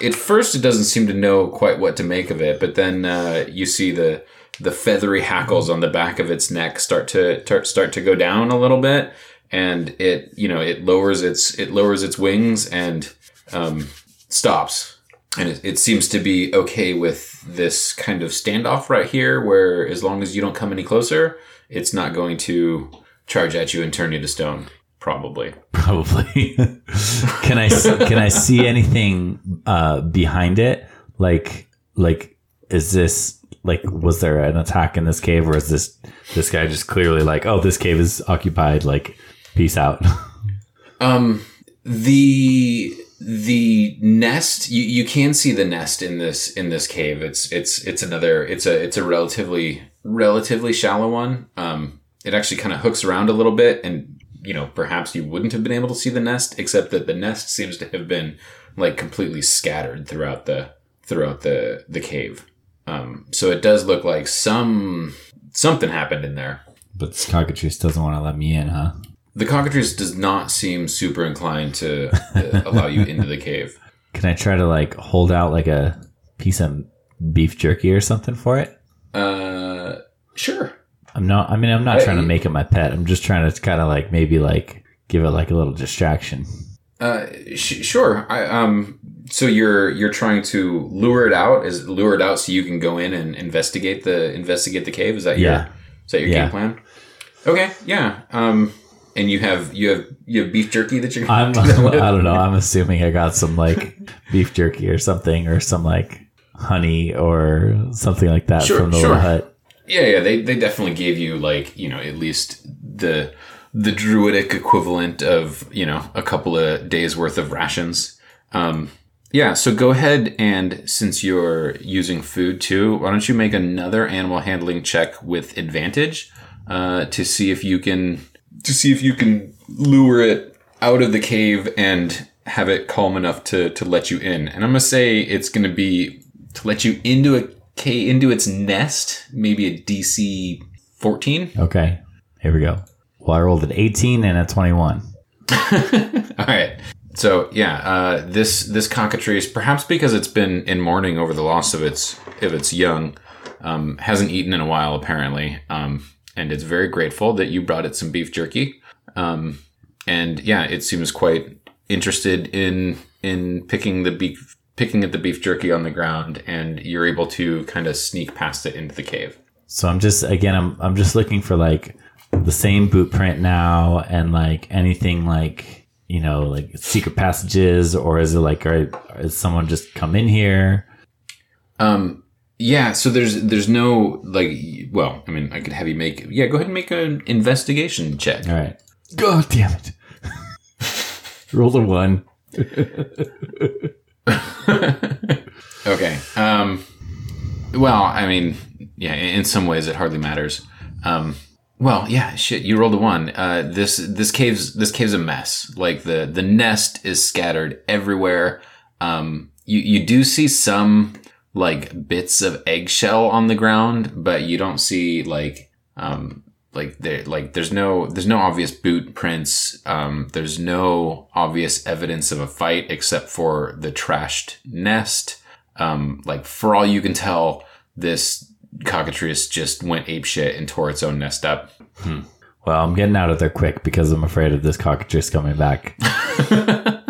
Speaker 1: at first it doesn't seem to know quite what to make of it, but then uh, you see the the feathery hackles on the back of its neck start to tar- start to go down a little bit, and it you know it lowers its it lowers its wings and um, stops, and it, it seems to be okay with this kind of standoff right here, where as long as you don't come any closer, it's not going to charge at you and turn you to stone. Probably.
Speaker 2: probably. [LAUGHS] can I can I see anything uh, behind it? Like like is this like was there an attack in this cave or is this this guy just clearly like oh this cave is occupied like peace out [LAUGHS]
Speaker 1: Um, the the nest you, you can see the nest in this in this cave it's it's it's another it's a it's a relatively relatively shallow one um it actually kind of hooks around a little bit and you know perhaps you wouldn't have been able to see the nest except that the nest seems to have been like completely scattered throughout the throughout the the cave um so it does look like some something happened in there
Speaker 2: But this cockatrice doesn't want to let me in, huh?
Speaker 1: the cockatrice does not seem super inclined to uh, [LAUGHS] allow you into the cave
Speaker 2: Can I try to like hold out like a piece of beef jerky or something for it?
Speaker 1: uh sure
Speaker 2: I'm not. I mean, I'm not trying to make it my pet. I'm just trying to kind of like maybe like give it like a little distraction.
Speaker 1: Uh, sh- sure. I, um, so you're you're trying to lure it out? Is lure it out so you can go in and investigate the investigate the cave? Is that your
Speaker 2: Yeah.
Speaker 1: is that your
Speaker 2: Yeah.
Speaker 1: game plan? Okay, yeah. Um, and you have you have you have beef jerky that you're.
Speaker 2: I'm. [LAUGHS]
Speaker 1: that? [LAUGHS]
Speaker 2: I don't know. I'm assuming I got some like beef jerky or something, or some like honey or something like that
Speaker 1: Sure,
Speaker 2: from the
Speaker 1: sure.
Speaker 2: little hut.
Speaker 1: Yeah, yeah. They they definitely gave you like you know at least the the druidic equivalent of you know a couple of days worth of rations. Um, yeah. So go ahead and since you're using food too, why don't you make another animal handling check with advantage uh, to see if you can to see if you can lure it out of the cave and have it calm enough to to let you in. And I'm gonna say it's gonna be to let you into a cave into its nest, maybe a DC 14.
Speaker 2: Okay, here we go. Well, I rolled an 18 and a 21. [LAUGHS]
Speaker 1: All right. So yeah, uh, this this cockatrice, perhaps because it's been in mourning over the loss of its of its young, um, hasn't eaten in a while apparently, um, and it's very grateful that you brought it some beef jerky. Um, and yeah, it seems quite interested in in picking the beef picking at the beef jerky on the ground, and you're able to kind of sneak past it into the cave.
Speaker 2: So I'm just again, I'm I'm just looking for like the same boot print now, and like anything like you know like secret passages, or is it like are, is someone just come in here?
Speaker 1: Um, yeah, so there's there's no like well, I mean, I could have you make yeah, go ahead and make an investigation check.
Speaker 2: All right. God damn it! [LAUGHS] Roll the one. [LAUGHS] [LAUGHS]
Speaker 1: Okay. Um, well, I mean, yeah, in some ways it hardly matters. Um, well, yeah, shit, you rolled a one. Uh, this this cave's this cave's a mess. Like the the nest is scattered everywhere. Um, you you do see some like bits of eggshell on the ground, but you don't see like um like there like there's no there's no obvious boot prints. Um, there's no obvious evidence of a fight except for the trashed nest. Um, like for all you can tell, this cockatrice just went apeshit and tore its own nest up.
Speaker 2: Well, I'm getting out of there quick because I'm afraid of this cockatrice coming back. [LAUGHS] [LAUGHS]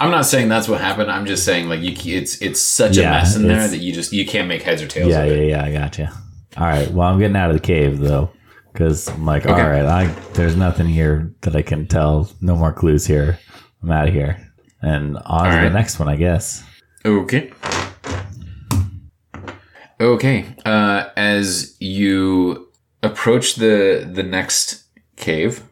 Speaker 1: I'm not saying that's what happened. I'm just saying like you, it's it's such a mess in there that you just you can't make heads or tails
Speaker 2: Yeah, yeah, yeah. I gotcha. All right. Well, I'm getting out of the cave though, because I'm like,
Speaker 1: Okay.
Speaker 2: all right, I there's nothing here that I can tell. No more clues here. I'm out of here, and on to
Speaker 1: right.
Speaker 2: the next one, I guess.
Speaker 1: Okay. Okay. Uh, as you approach the the next cave,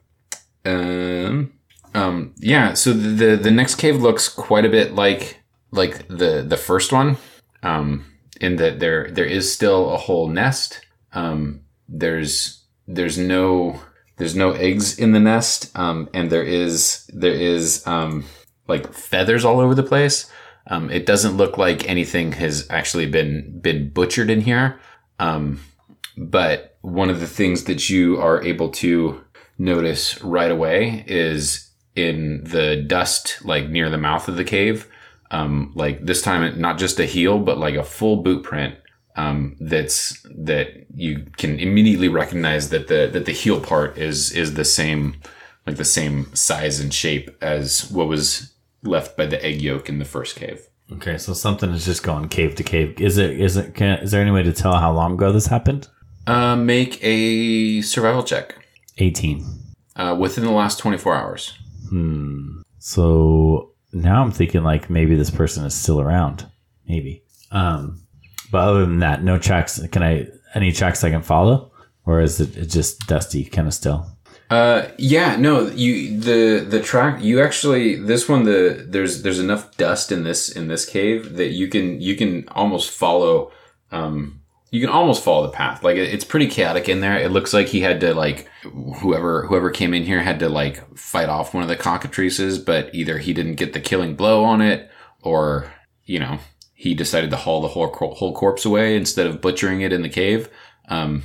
Speaker 1: um, um, yeah. So the, the the next cave looks quite a bit like like the the first one, um, in that there there is still a whole nest. Um, there's there's no there's no eggs in the nest, um, and there is there is um, like feathers all over the place. Um, it doesn't look like anything has actually been been butchered in here. Um, but one of the things that you are able to notice right away is in the dust, like near the mouth of the cave. Um, like this time, not just a heel, but like a full boot print. Um, that's that you can immediately recognize that the that the heel part is is the same, like the same size and shape as what was left by the egg yolk in the first cave.
Speaker 2: Okay, so something is just going cave to cave. Is it? Is it? Can, is there any way to tell how long ago this happened?
Speaker 1: Uh, make a survival check
Speaker 2: Eighteen.
Speaker 1: uh, within the last 24 hours.
Speaker 2: Hmm. So now I'm thinking like maybe this person is still around. Maybe. Um. But other than that, no tracks. Can I any tracks I can follow, or is it just dusty kind of still?
Speaker 1: Uh, yeah, no, you the the track you actually this one the there's there's enough dust in this in this cave that you can you can almost follow um you can almost follow the path. Like it- it's pretty chaotic in there. It looks like he had to like whoever whoever came in here had to like fight off one of the cockatrices, but either he didn't get the killing blow on it or you know he decided to haul the whole whole corpse away instead of butchering it in the cave. Um,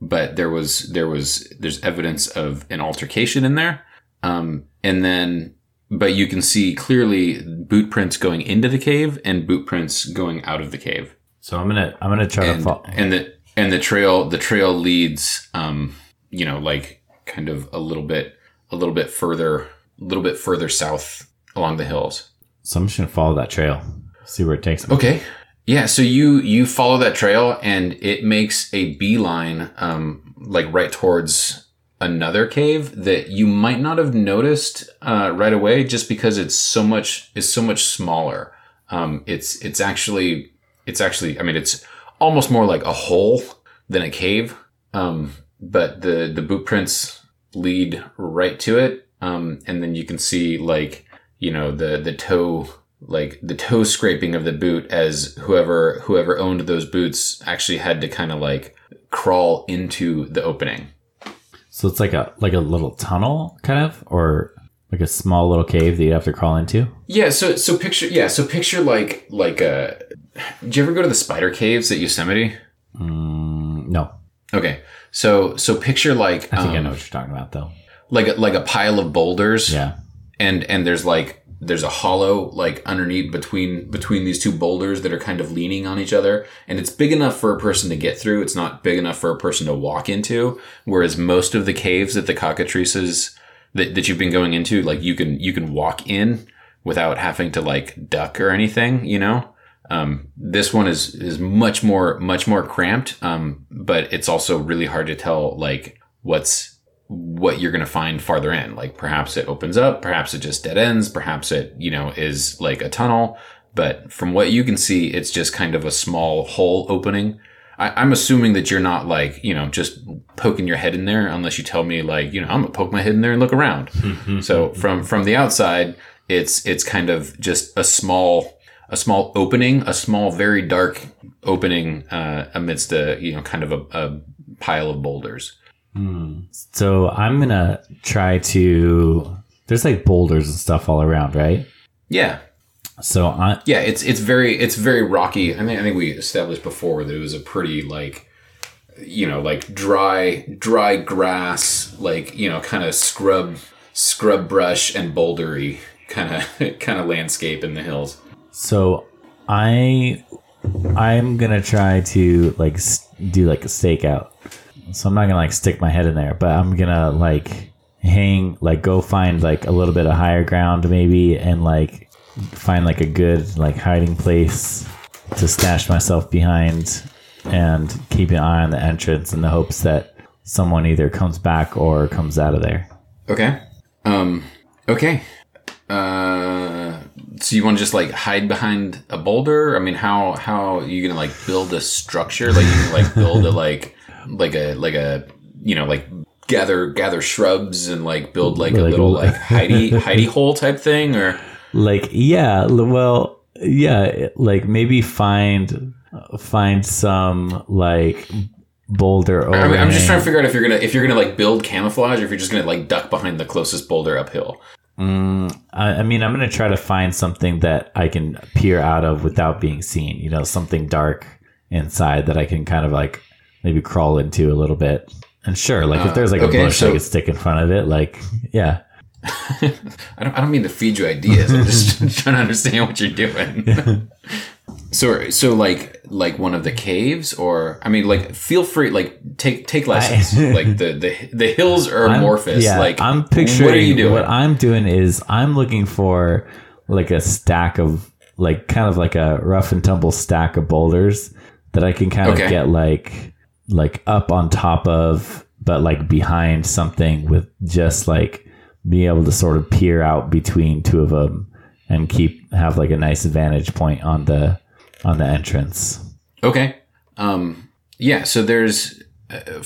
Speaker 1: but there was there was there's evidence of an altercation in there um, and then but you can see clearly boot prints going into the cave and boot prints going out of the cave
Speaker 2: So I'm gonna I'm gonna try to follow.
Speaker 1: and the and the trail the trail leads um you know like kind of a little bit a little bit further a little bit further south along the hills
Speaker 2: So I'm just gonna follow that trail, see where it takes me.
Speaker 1: Okay. Yeah, so you you follow that trail and it makes a beeline um like right towards another cave that you might not have noticed uh, right away just because it's so much is so much smaller. Um it's it's actually it's actually I mean it's almost more like a hole than a cave. Um but the the boot prints lead right to it. Um and then you can see like you know the the toe like the toe scraping of the boot as whoever whoever owned those boots actually had to kind of like crawl into the opening.
Speaker 2: So it's like a like a little tunnel, kind of, or like a small little cave that you have to crawl into.
Speaker 1: Yeah, so so picture yeah, so picture like like uh did you ever go to the spider caves at Yosemite?
Speaker 2: Mm, no,
Speaker 1: Okay. So so picture like
Speaker 2: I think I
Speaker 1: um,
Speaker 2: know what you're talking about, though.
Speaker 1: like a, like a pile of boulders
Speaker 2: Yeah.
Speaker 1: and and there's like there's a hollow like underneath between between these two boulders that are kind of leaning on each other. And it's big enough for a person to get through. It's not big enough for a person to walk into. Whereas most of the caves that the cockatrices that, that you've been going into like you can you can walk in without having to like duck or anything you know? Um, this one is is much more much more cramped. Um, but it's also really hard to tell like what's what you're going to find farther in. Like perhaps it opens up, perhaps it just dead ends, perhaps it, you know, is like a tunnel. But from what you can see, it's just kind of a small hole opening. I, I'm assuming that you're not like, you know, just poking your head in there unless you tell me like, you know, I'm gonna poke my head in there and look around. so from, from the outside, it's, it's kind of just a small, a small opening, a small, very dark opening, uh, amidst a, you know, kind of a, a pile of boulders.
Speaker 2: So I'm gonna try to. There's like boulders and stuff all around, right?
Speaker 1: Yeah.
Speaker 2: So I
Speaker 1: Yeah, it's it's very it's very rocky. I think I think we established before that it was a pretty like you know like dry dry grass like you know kind of scrub scrub brush and bouldery kind of [LAUGHS] kind of landscape in the hills.
Speaker 2: so I I'm gonna try to like do like a stakeout. So I'm not gonna like stick my head in there, but I'm gonna like hang like go find like a little bit of higher ground maybe and like find like a good like hiding place to stash myself behind and keep an eye on the entrance in the hopes that someone either comes back or comes out of there.
Speaker 1: Okay. Um. Okay. Uh. So you want to just like hide behind a boulder? I mean, how how are you gonna like build a structure? Like you can like build a like like a like a you know like gather gather shrubs and like build like a little like hidey [LAUGHS] hidey hole type thing or
Speaker 2: like yeah well yeah like maybe find find some like boulder over
Speaker 1: I mean, I'm just trying to figure out if you're gonna if you're gonna like build camouflage or if you're just gonna like duck behind the closest boulder uphill.
Speaker 2: Mm, I, I mean i'm gonna try to find something that i can peer out of without being seen you know something dark inside that i can kind of like maybe crawl into a little bit and sure like if there's like uh,
Speaker 1: okay,
Speaker 2: a bush
Speaker 1: so-
Speaker 2: i could stick in front of it like yeah [LAUGHS]
Speaker 1: I don't, I don't mean to feed you ideas. I'm just [LAUGHS] trying to understand what you're doing. [LAUGHS] so, so like, like one of the caves, or I mean, like, feel free, like, take take lessons. like the the the hills are amorphous.
Speaker 2: yeah,
Speaker 1: like,
Speaker 2: I'm picturing
Speaker 1: What are you doing?
Speaker 2: What I'm doing is I'm looking for like a stack of like kind of like a rough and tumble stack of boulders that I can kind
Speaker 1: Okay.
Speaker 2: of get like like up on top of, but like behind something with just like being able to sort of peer out between two of them and keep have like a nice vantage point on the on the entrance.
Speaker 1: Okay. Um. Yeah. So there's. Uh,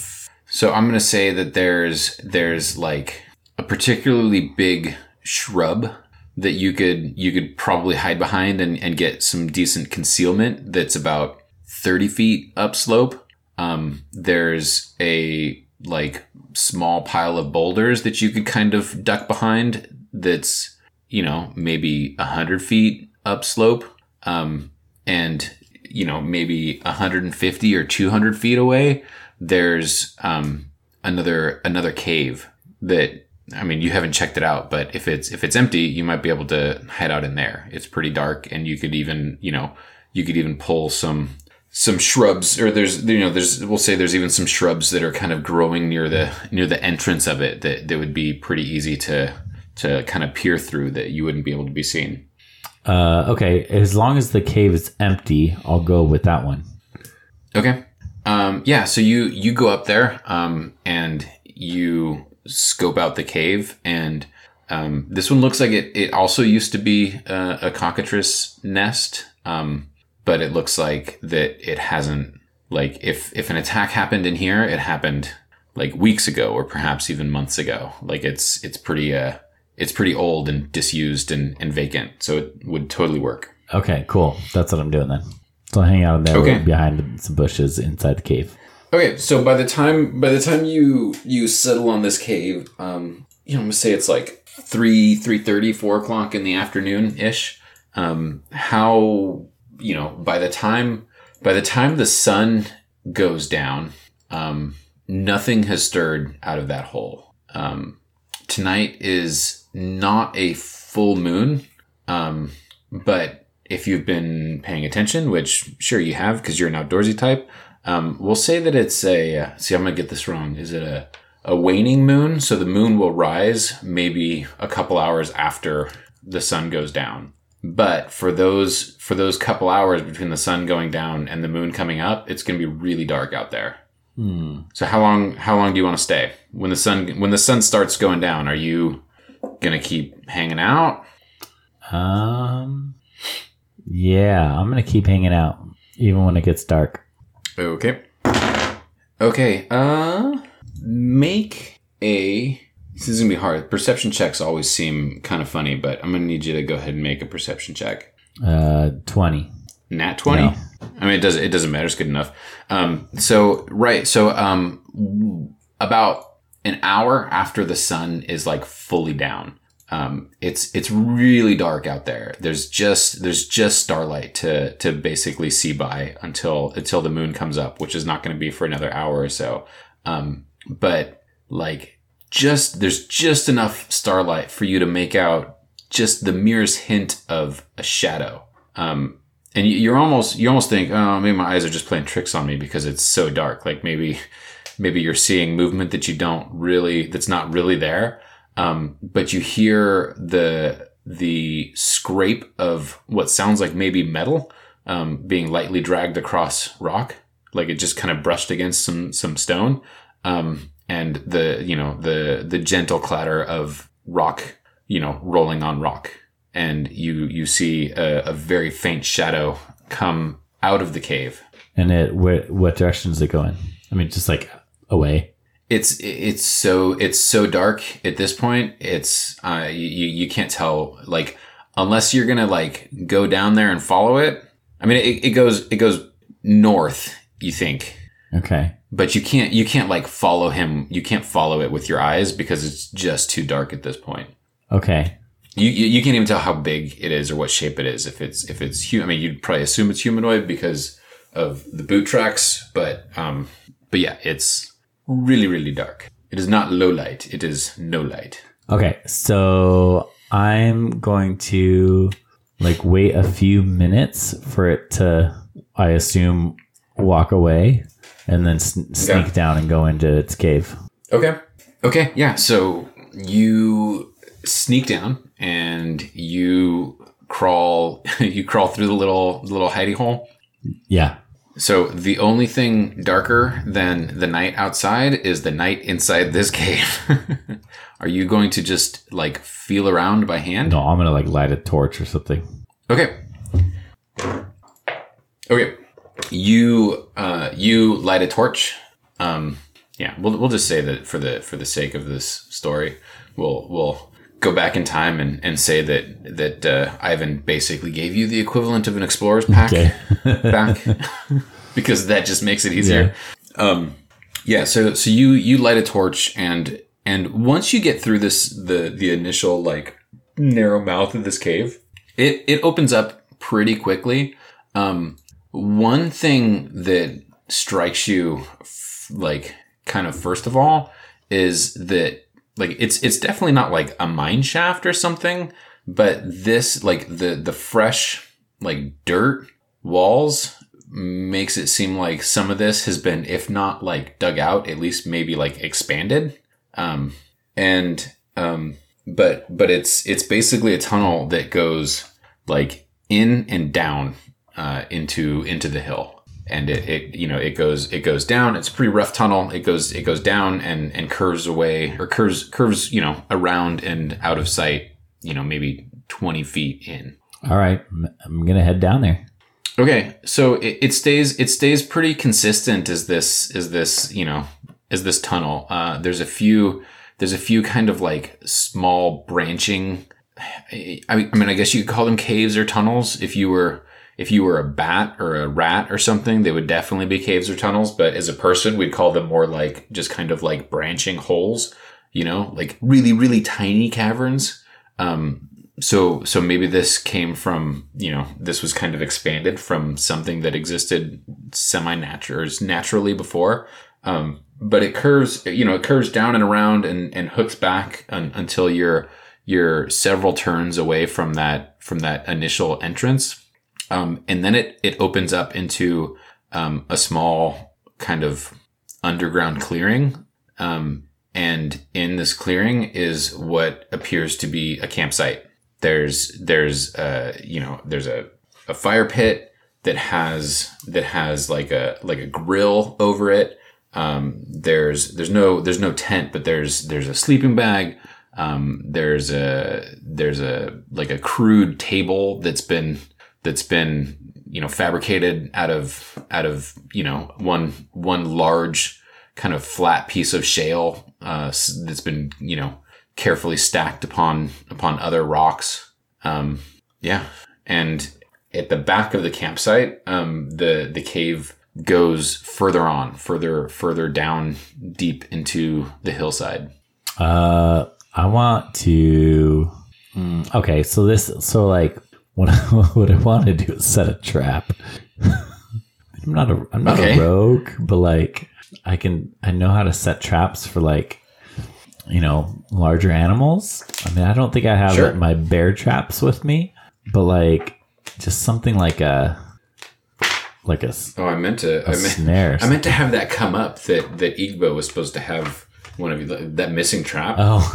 Speaker 1: So I'm gonna say that there's there's like a particularly big shrub that you could you could probably hide behind and, and get some decent concealment that's about 30 feet upslope. Um, there's a like small pile of boulders that you could kind of duck behind that's you know maybe a 100 feet upslope um, and you know maybe 150 or 200 feet away there's um, another another cave that I mean you haven't checked it out, but if it's if it's empty, you might be able to head out in there. It's pretty dark, and you could even you know you could even pull some some shrubs or there's you know there's we'll say there's even some shrubs that are kind of growing near the near the entrance of it that that would be pretty easy to to kind of peer through that you wouldn't be able to be seen.
Speaker 2: Uh, okay, as long as the cave is empty, I'll go with that one.
Speaker 1: Okay. Um, yeah, so you you go up there um, and you scope out the cave, and um, this one looks like it. It also used to be uh, a cockatrice nest, um, but it looks like that it hasn't. Like if if an attack happened in here, it happened like weeks ago, or perhaps even months ago. Like it's it's pretty uh it's pretty old and disused and, and vacant, so it would totally work.
Speaker 2: Okay, cool. That's what I'm doing then. So I'll hang out in there
Speaker 1: Okay.
Speaker 2: behind some bushes inside the cave.
Speaker 1: Okay, so by the time by the time you you settle on this cave, um, you know, I'm gonna say it's like three three thirty, four o'clock in the afternoon ish. Um, how you know by the time by the time the sun goes down, um, nothing has stirred out of that hole. Um, tonight is not a full moon, um, but if you've been paying attention, which sure you have because you're an outdoorsy type, um, we'll say that it's a. Uh, see, I'm gonna get this wrong. Is it a a waning moon? So the moon will rise maybe a couple hours after the sun goes down. But for those for those couple hours between the sun going down and the moon coming up, it's gonna be really dark out there.
Speaker 2: Hmm.
Speaker 1: So how long how long do you want to stay? When the sun when the sun starts going down, are you gonna keep hanging out?
Speaker 2: Um, yeah, I'm gonna keep hanging out even when it gets dark.
Speaker 1: Okay. Okay. Uh, make a. This is gonna be hard. Perception checks always seem kind of funny, but I'm gonna need you to go ahead and make a perception check.
Speaker 2: Uh, twenty.
Speaker 1: Nat twenty.
Speaker 2: No.
Speaker 1: I mean, it does. It doesn't matter. It's good enough. Um. So right. So um, about an hour after the sun is like fully down. Um, it's it's really dark out there. There's just there's just starlight to to basically see by until until the moon comes up, which is not going to be for another hour or so. Um, but like just there's just enough starlight for you to make out just the merest hint of a shadow. Um, and you, you're almost you almost think, oh, maybe my eyes are just playing tricks on me because it's so dark. Like maybe maybe you're seeing movement that you don't really that's not really there. Um, but you hear the the scrape of what sounds like maybe metal um, being lightly dragged across rock, like it just kind of brushed against some some stone, um, and the you know the the gentle clatter of rock, you know, rolling on rock, and you you see a, a very faint shadow come out of the cave.
Speaker 2: And it where, what direction does it going? I mean, just like away.
Speaker 1: it's it's so it's so dark at this point it's uh you you can't tell like unless you're gonna like go down there and follow it i mean it, it goes it goes north you think
Speaker 2: Okay.
Speaker 1: But you can't you can't like follow him you can't follow it with your eyes because it's just too dark at this point
Speaker 2: Okay.
Speaker 1: you, you you can't even tell how big it is or what shape it is if it's if it's hu- I mean you'd probably assume it's humanoid because of the boot tracks but um but yeah it's really really dark it is not low light it is no light
Speaker 2: Okay. So I'm going to like wait a few minutes for it to, I assume, walk away and then s- sneak
Speaker 1: Okay.
Speaker 2: down and go into its cave.
Speaker 1: okay okay yeah so you sneak down and you crawl [LAUGHS] you crawl through the little little hidey hole
Speaker 2: Yeah.
Speaker 1: So the only thing darker than the night outside is the night inside this cave. [LAUGHS] Are you going to just like feel around by hand?
Speaker 2: No, I'm going to like light a torch or something.
Speaker 1: Okay. Okay. You uh you light a torch. Um yeah, we'll we'll just say that for the for the sake of this story, we'll we'll go back in time and, and say that that uh, Ivan basically gave you the equivalent of an explorer's pack
Speaker 2: Okay. [LAUGHS]
Speaker 1: back [LAUGHS] because that just makes it easier. Um, yeah. So so you you light a torch and and once you get through this the the initial like narrow mouth of this cave, it it opens up pretty quickly. Um, one thing that strikes you like kind of first of all is that like it's it's definitely not like a mine shaft or something, but this like the the fresh like dirt walls makes it seem like some of this has been if not like dug out at least maybe like expanded. Um and um but but it's it's basically a tunnel that goes like in and down uh into into the hill and it, it you know it goes it goes down it's a pretty rough tunnel it goes it goes down and and curves away or curves curves you know around and out of sight you know maybe 20 feet in
Speaker 2: All right, I'm- gonna head down there.
Speaker 1: Okay, so it, it stays it stays pretty consistent as this is this you know as this tunnel. Uh, there's a few there's a few kind of like small branching. I mean, I guess you could call them caves or tunnels. If you were if you were a bat or a rat or something, they would definitely be caves or tunnels. But as a person, we'd call them more like just kind of like branching holes. You know, like really really tiny caverns. Um, so so maybe this came from you know this was kind of expanded from something that existed semi natural naturally before um, but it curves you know it curves down and around and, and hooks back un, until you're you're several turns away from that from that initial entrance um, and then it it opens up into um, a small kind of underground clearing. Um, and in this clearing is what appears to be a campsite. There's there's uh you know there's a, a fire pit that has that has like a like a grill over it. Um there's there's no there's no tent but there's there's a sleeping bag. Um there's a there's a like a crude table that's been that's been you know fabricated out of out of you know one one large kind of flat piece of shale uh that's been you know carefully stacked upon upon other rocks. Um, yeah, and at the back of the campsite, um, the the cave goes further on, further further down deep into the hillside.
Speaker 2: Uh, I want to. mm, okay, so this, so like, what [LAUGHS] what I want to do is set a trap. [LAUGHS] I'm not a I'm not
Speaker 1: Okay.
Speaker 2: a rogue, but like, I can I know how to set traps for like, you know, larger animals. I mean, I don't think I have
Speaker 1: Sure.
Speaker 2: my bear traps with me, but like, just something like a like a
Speaker 1: Oh, I meant to. I meant,
Speaker 2: snare.
Speaker 1: I meant to have that come up that that Igbo was supposed to have one of you that missing trap.
Speaker 2: oh, [LAUGHS]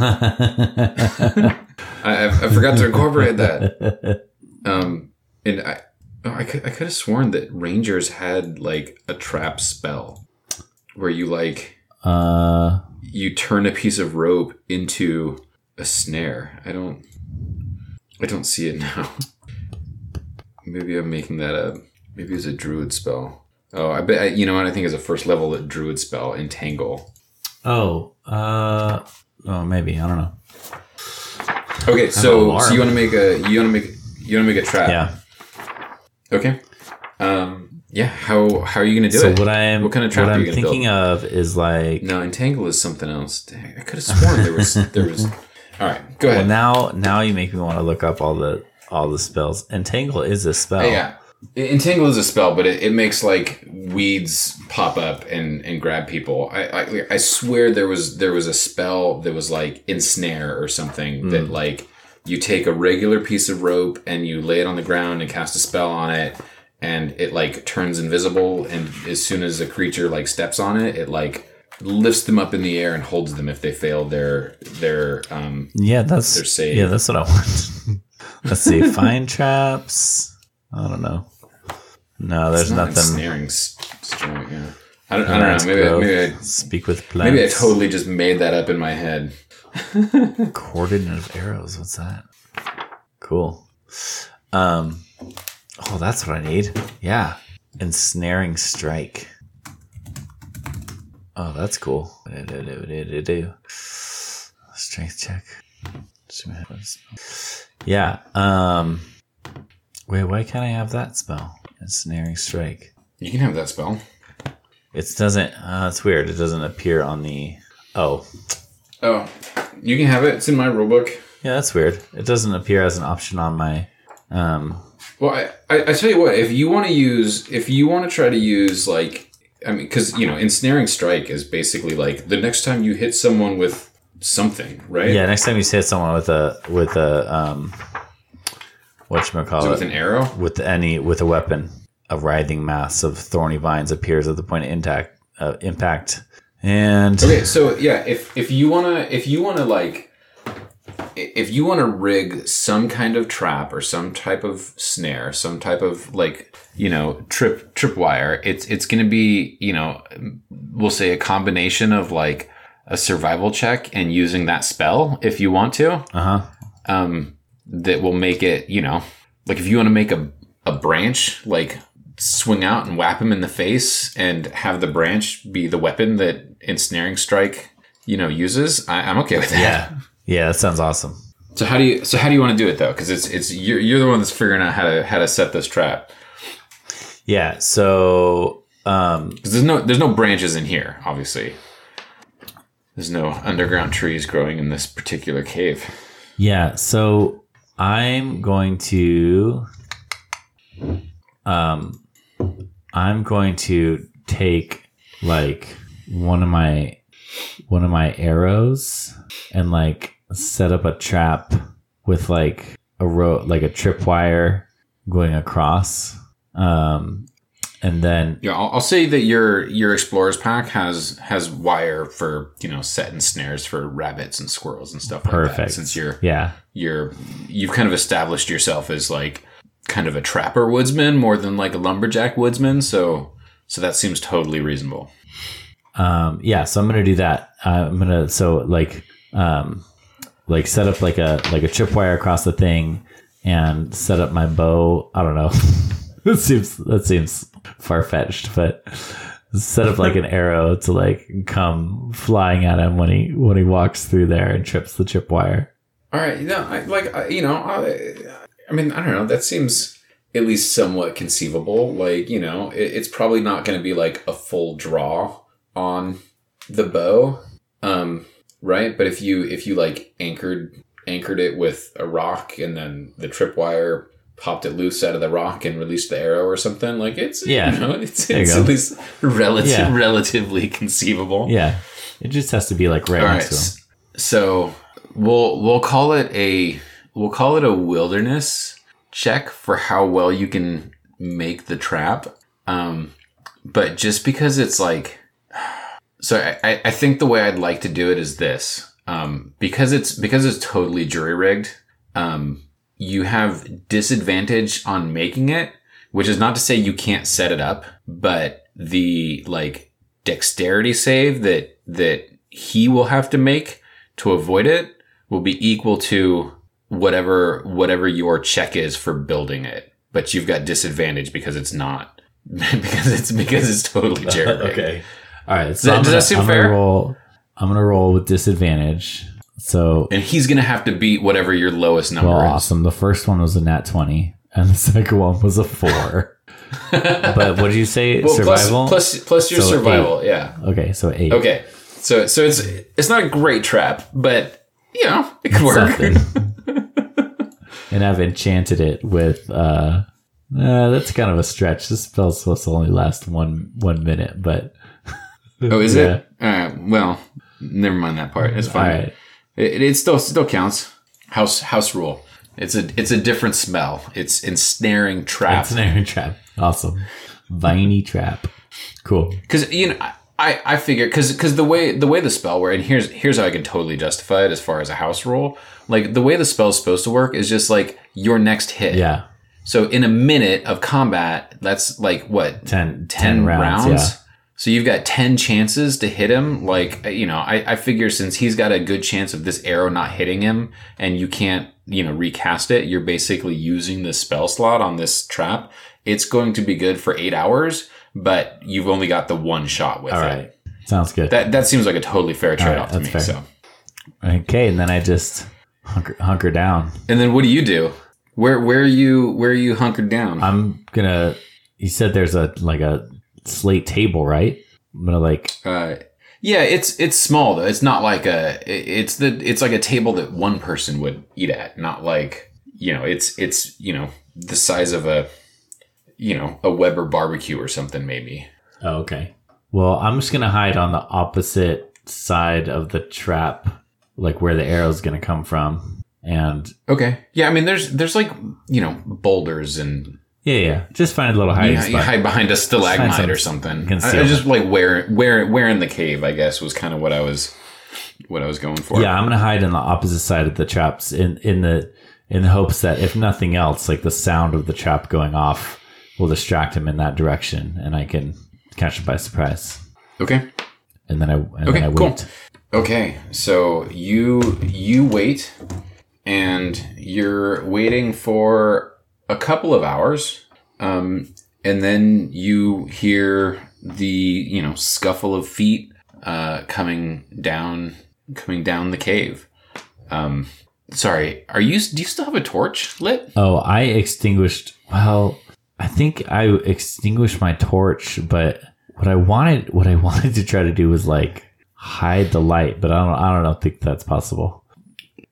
Speaker 1: I, I forgot to incorporate that. Um, and I, oh, I could, I could have sworn that Rangers had like a trap spell where you like
Speaker 2: uh,
Speaker 1: you turn a piece of rope into a snare. I don't, I don't see it now. [LAUGHS] Maybe I'm making that up. Maybe it's a druid spell. Oh, I bet you know what I think is a first level druid spell, entangle.
Speaker 2: oh, uh, oh, maybe I don't know.
Speaker 1: Okay, so so you want to make a you want to make you want to make a trap.
Speaker 2: Yeah.
Speaker 1: Okay. Um. Yeah. How how are you gonna do
Speaker 2: So
Speaker 1: it?
Speaker 2: what I am,
Speaker 1: What kind of trap
Speaker 2: what
Speaker 1: are
Speaker 2: I'm
Speaker 1: you
Speaker 2: thinking
Speaker 1: build?
Speaker 2: of is like,
Speaker 1: No, entangle is something else. Dang, I could have sworn there was [LAUGHS] there was. All right, go
Speaker 2: well,
Speaker 1: ahead.
Speaker 2: now now you make me want to look up all the all the spells. Entangle is a spell.
Speaker 1: Yeah. Entangle is a spell, but it, it makes like weeds pop up and, and grab people. I, I I swear there was there was a spell that was like ensnare or something that like you take a regular piece of rope and you lay it on the ground and cast a spell on it and it like turns invisible and as soon as a creature like steps on it it like lifts them up in the air and holds them if they fail their their um
Speaker 2: Yeah, that's
Speaker 1: They're safe.
Speaker 2: yeah, that's what I want. [LAUGHS] Let's see, find traps. I don't know. No, there's
Speaker 1: not
Speaker 2: nothing.
Speaker 1: ensnaring s- strong, yeah. I don't, I don't know. Maybe, I- maybe I
Speaker 2: speak with plants.
Speaker 1: Maybe I totally just made that up in my head.
Speaker 2: Coordinate of arrows. What's that? Cool. Um. Oh, that's what I need. Yeah, ensnaring strike. Oh, that's cool. Strength check. Yeah. Um. Wait, why can't I have that spell? Ensnaring strike.
Speaker 1: You can have that spell.
Speaker 2: It doesn't. Uh, it's weird. It doesn't appear on the. Oh,
Speaker 1: Oh, you can have it. It's in my rulebook.
Speaker 2: yeah, that's weird. It doesn't appear as an option on my. Um.
Speaker 1: Well, I, I, I tell you what, if you want to use, if you want to try to use like, I mean, because you know, ensnaring strike is basically like the next time you hit someone with something, right?
Speaker 2: Yeah. Next time you hit someone with a with a um. What
Speaker 1: So
Speaker 2: call it with
Speaker 1: an arrow.
Speaker 2: With any with a weapon, a writhing mass of thorny vines appears at the point of impact. Uh, impact. And
Speaker 1: Okay, so yeah, if if you wanna if you wanna like if you wanna rig some kind of trap or some type of snare, some type of like you know trip tripwire, it's it's gonna be you know we'll say a combination of like a survival check and using that spell if you want to.
Speaker 2: uh huh.
Speaker 1: um, that will make it, you know, like if you want to make a, a branch, like swing out and whap him in the face and have the branch be the weapon that ensnaring strike, you know, uses, I, I'm okay with that.
Speaker 2: Yeah. Yeah. That sounds awesome.
Speaker 1: So how do you, so how do you want to do it though? Cause it's, it's, you're, you're the one that's figuring out how to, how to set this trap.
Speaker 2: Yeah. So um.
Speaker 1: Cause there's no, there's no branches in here, obviously. There's no underground trees growing in this particular cave.
Speaker 2: Yeah, so I'm going to um I'm going to take like one of my one of my arrows and like set up a trap with like a rope like a tripwire going across. Um and then
Speaker 1: Yeah, I'll, I'll say that your your explorer's pack has has wire for you know setting snares for rabbits and squirrels and stuff like that.
Speaker 2: Perfect.
Speaker 1: Since you're
Speaker 2: yeah,
Speaker 1: you're you've kind of established yourself as like kind of a trapper woodsman more than like a lumberjack woodsman, so so that seems totally reasonable.
Speaker 2: um yeah so i'm gonna do that. Uh, i'm gonna so like um like set up like a like a chip tripwire across the thing and set up my bow. I don't know. [LAUGHS] That seems that seems far-fetched but set up like an [LAUGHS] arrow to like come flying at him when he when he walks through there and trips the chip tripwire
Speaker 1: All right, no, I, like you know, I, I mean, I don't know. That seems at least somewhat conceivable. Like you know, it, it's probably not going to be like a full draw on the bow, um, right? But if you if you like anchored anchored it with a rock and then the tripwire popped it loose out of the rock and released the arrow or something, like it's
Speaker 2: Yeah. [LAUGHS]
Speaker 1: you know, it's, it's at least relative
Speaker 2: Yeah.
Speaker 1: relatively conceivable.
Speaker 2: yeah it just has to be like right
Speaker 1: All right.
Speaker 2: next to him
Speaker 1: s- So we'll we'll call it a we'll call it a wilderness check for how well you can make the trap. Um, but just because it's like, [SIGHS] so I- I, think the way I'd like to do it is this. Um, because it's because it's totally jury rigged. Um, you have disadvantage on making it, which is not to say you can't set it up, but the like dexterity save that that he will have to make to avoid it will be equal to whatever whatever your check is for building it. But you've got disadvantage because it's not [LAUGHS] because it's because it's totally jury [LAUGHS] okay.
Speaker 2: all right so
Speaker 1: does that seem
Speaker 2: I'm gonna roll i'm gonna roll with disadvantage so
Speaker 1: And he's gonna have to beat whatever your lowest number
Speaker 2: Well,
Speaker 1: is.
Speaker 2: awesome. The first one was a nat 20, and the [LAUGHS] second one was a 4. but what did you say?
Speaker 1: Well, plus-
Speaker 2: Survival?
Speaker 1: plus plus your
Speaker 2: So
Speaker 1: survival, yeah.
Speaker 2: okay, so 8.
Speaker 1: Okay. So so it's it's not a great trap, but you know, it could work.
Speaker 2: And I've enchanted it with. uh uh, that's kind of a stretch. This spell's supposed to only last one one minute, but
Speaker 1: Oh, is
Speaker 2: Yeah.
Speaker 1: it? All right. Well, never mind that part. It's fine.
Speaker 2: right.
Speaker 1: It, it still still counts. House house rule. It's a it's a different smell. It's ensnaring trap.
Speaker 2: Ensnaring trap. Awesome. Viney trap. Cool.
Speaker 1: Because you know, I I figure because because the way the way the spell works, and here's here's how I can totally justify it as far as a house rule. Like the way the spell is supposed to work is just like your next hit.
Speaker 2: Yeah.
Speaker 1: So in a minute of combat, that's like what
Speaker 2: 10, 10,
Speaker 1: 10
Speaker 2: rounds.
Speaker 1: rounds.
Speaker 2: Yeah.
Speaker 1: So you've got 10 chances to hit him. Like, you know, I, I figure since he's got a good chance of this arrow not hitting him and you can't, you know, recast it, you're basically using the spell slot on this trap. It's going to be good for eight hours, but you've only got the one shot with
Speaker 2: All
Speaker 1: it.
Speaker 2: Sounds good.
Speaker 1: That that seems like a totally fair trade off to me.
Speaker 2: fair.
Speaker 1: So,
Speaker 2: okay, and then I just hunker, hunker down.
Speaker 1: and then what do you do? Where where are you where are you hunkered down?
Speaker 2: I'm gonna. You said there's a like a slate table, right? I'm gonna like.
Speaker 1: Uh, yeah, it's it's small though. It's not like a it's the it's like a table that one person would eat at, not like you know it's it's you know the size of a you know a Weber barbecue or something maybe.
Speaker 2: Oh, okay. Well, I'm just gonna hide on the opposite side of the trap, like where the arrow's gonna come from, and
Speaker 1: Okay. Yeah, I mean there's there's like you know boulders and
Speaker 2: yeah, yeah, just find a little hiding
Speaker 1: yeah, you
Speaker 2: spot.
Speaker 1: hide behind a stalagmite
Speaker 2: some
Speaker 1: or something. I, I just like where where where in the cave I guess was kind of what I was what I was going for.
Speaker 2: Yeah, I'm gonna hide on the opposite side of the traps in in the in the hopes that if nothing else, like the sound of the trap going off will distract him in that direction, and I can catch him by surprise.
Speaker 1: Okay.
Speaker 2: And then I and
Speaker 1: Okay,
Speaker 2: then I
Speaker 1: cool.
Speaker 2: wait.
Speaker 1: Okay, so you you wait, and you're waiting for a couple of hours, um, and then you hear the you know scuffle of feet uh, coming down coming down the cave. Um, sorry, are you do you still have a torch lit?
Speaker 2: Oh, I extinguished. Well, I think I extinguished my torch, but what I wanted, what I [LAUGHS] wanted to try to do was like hide the light, but I don't, I don't know, think that's possible.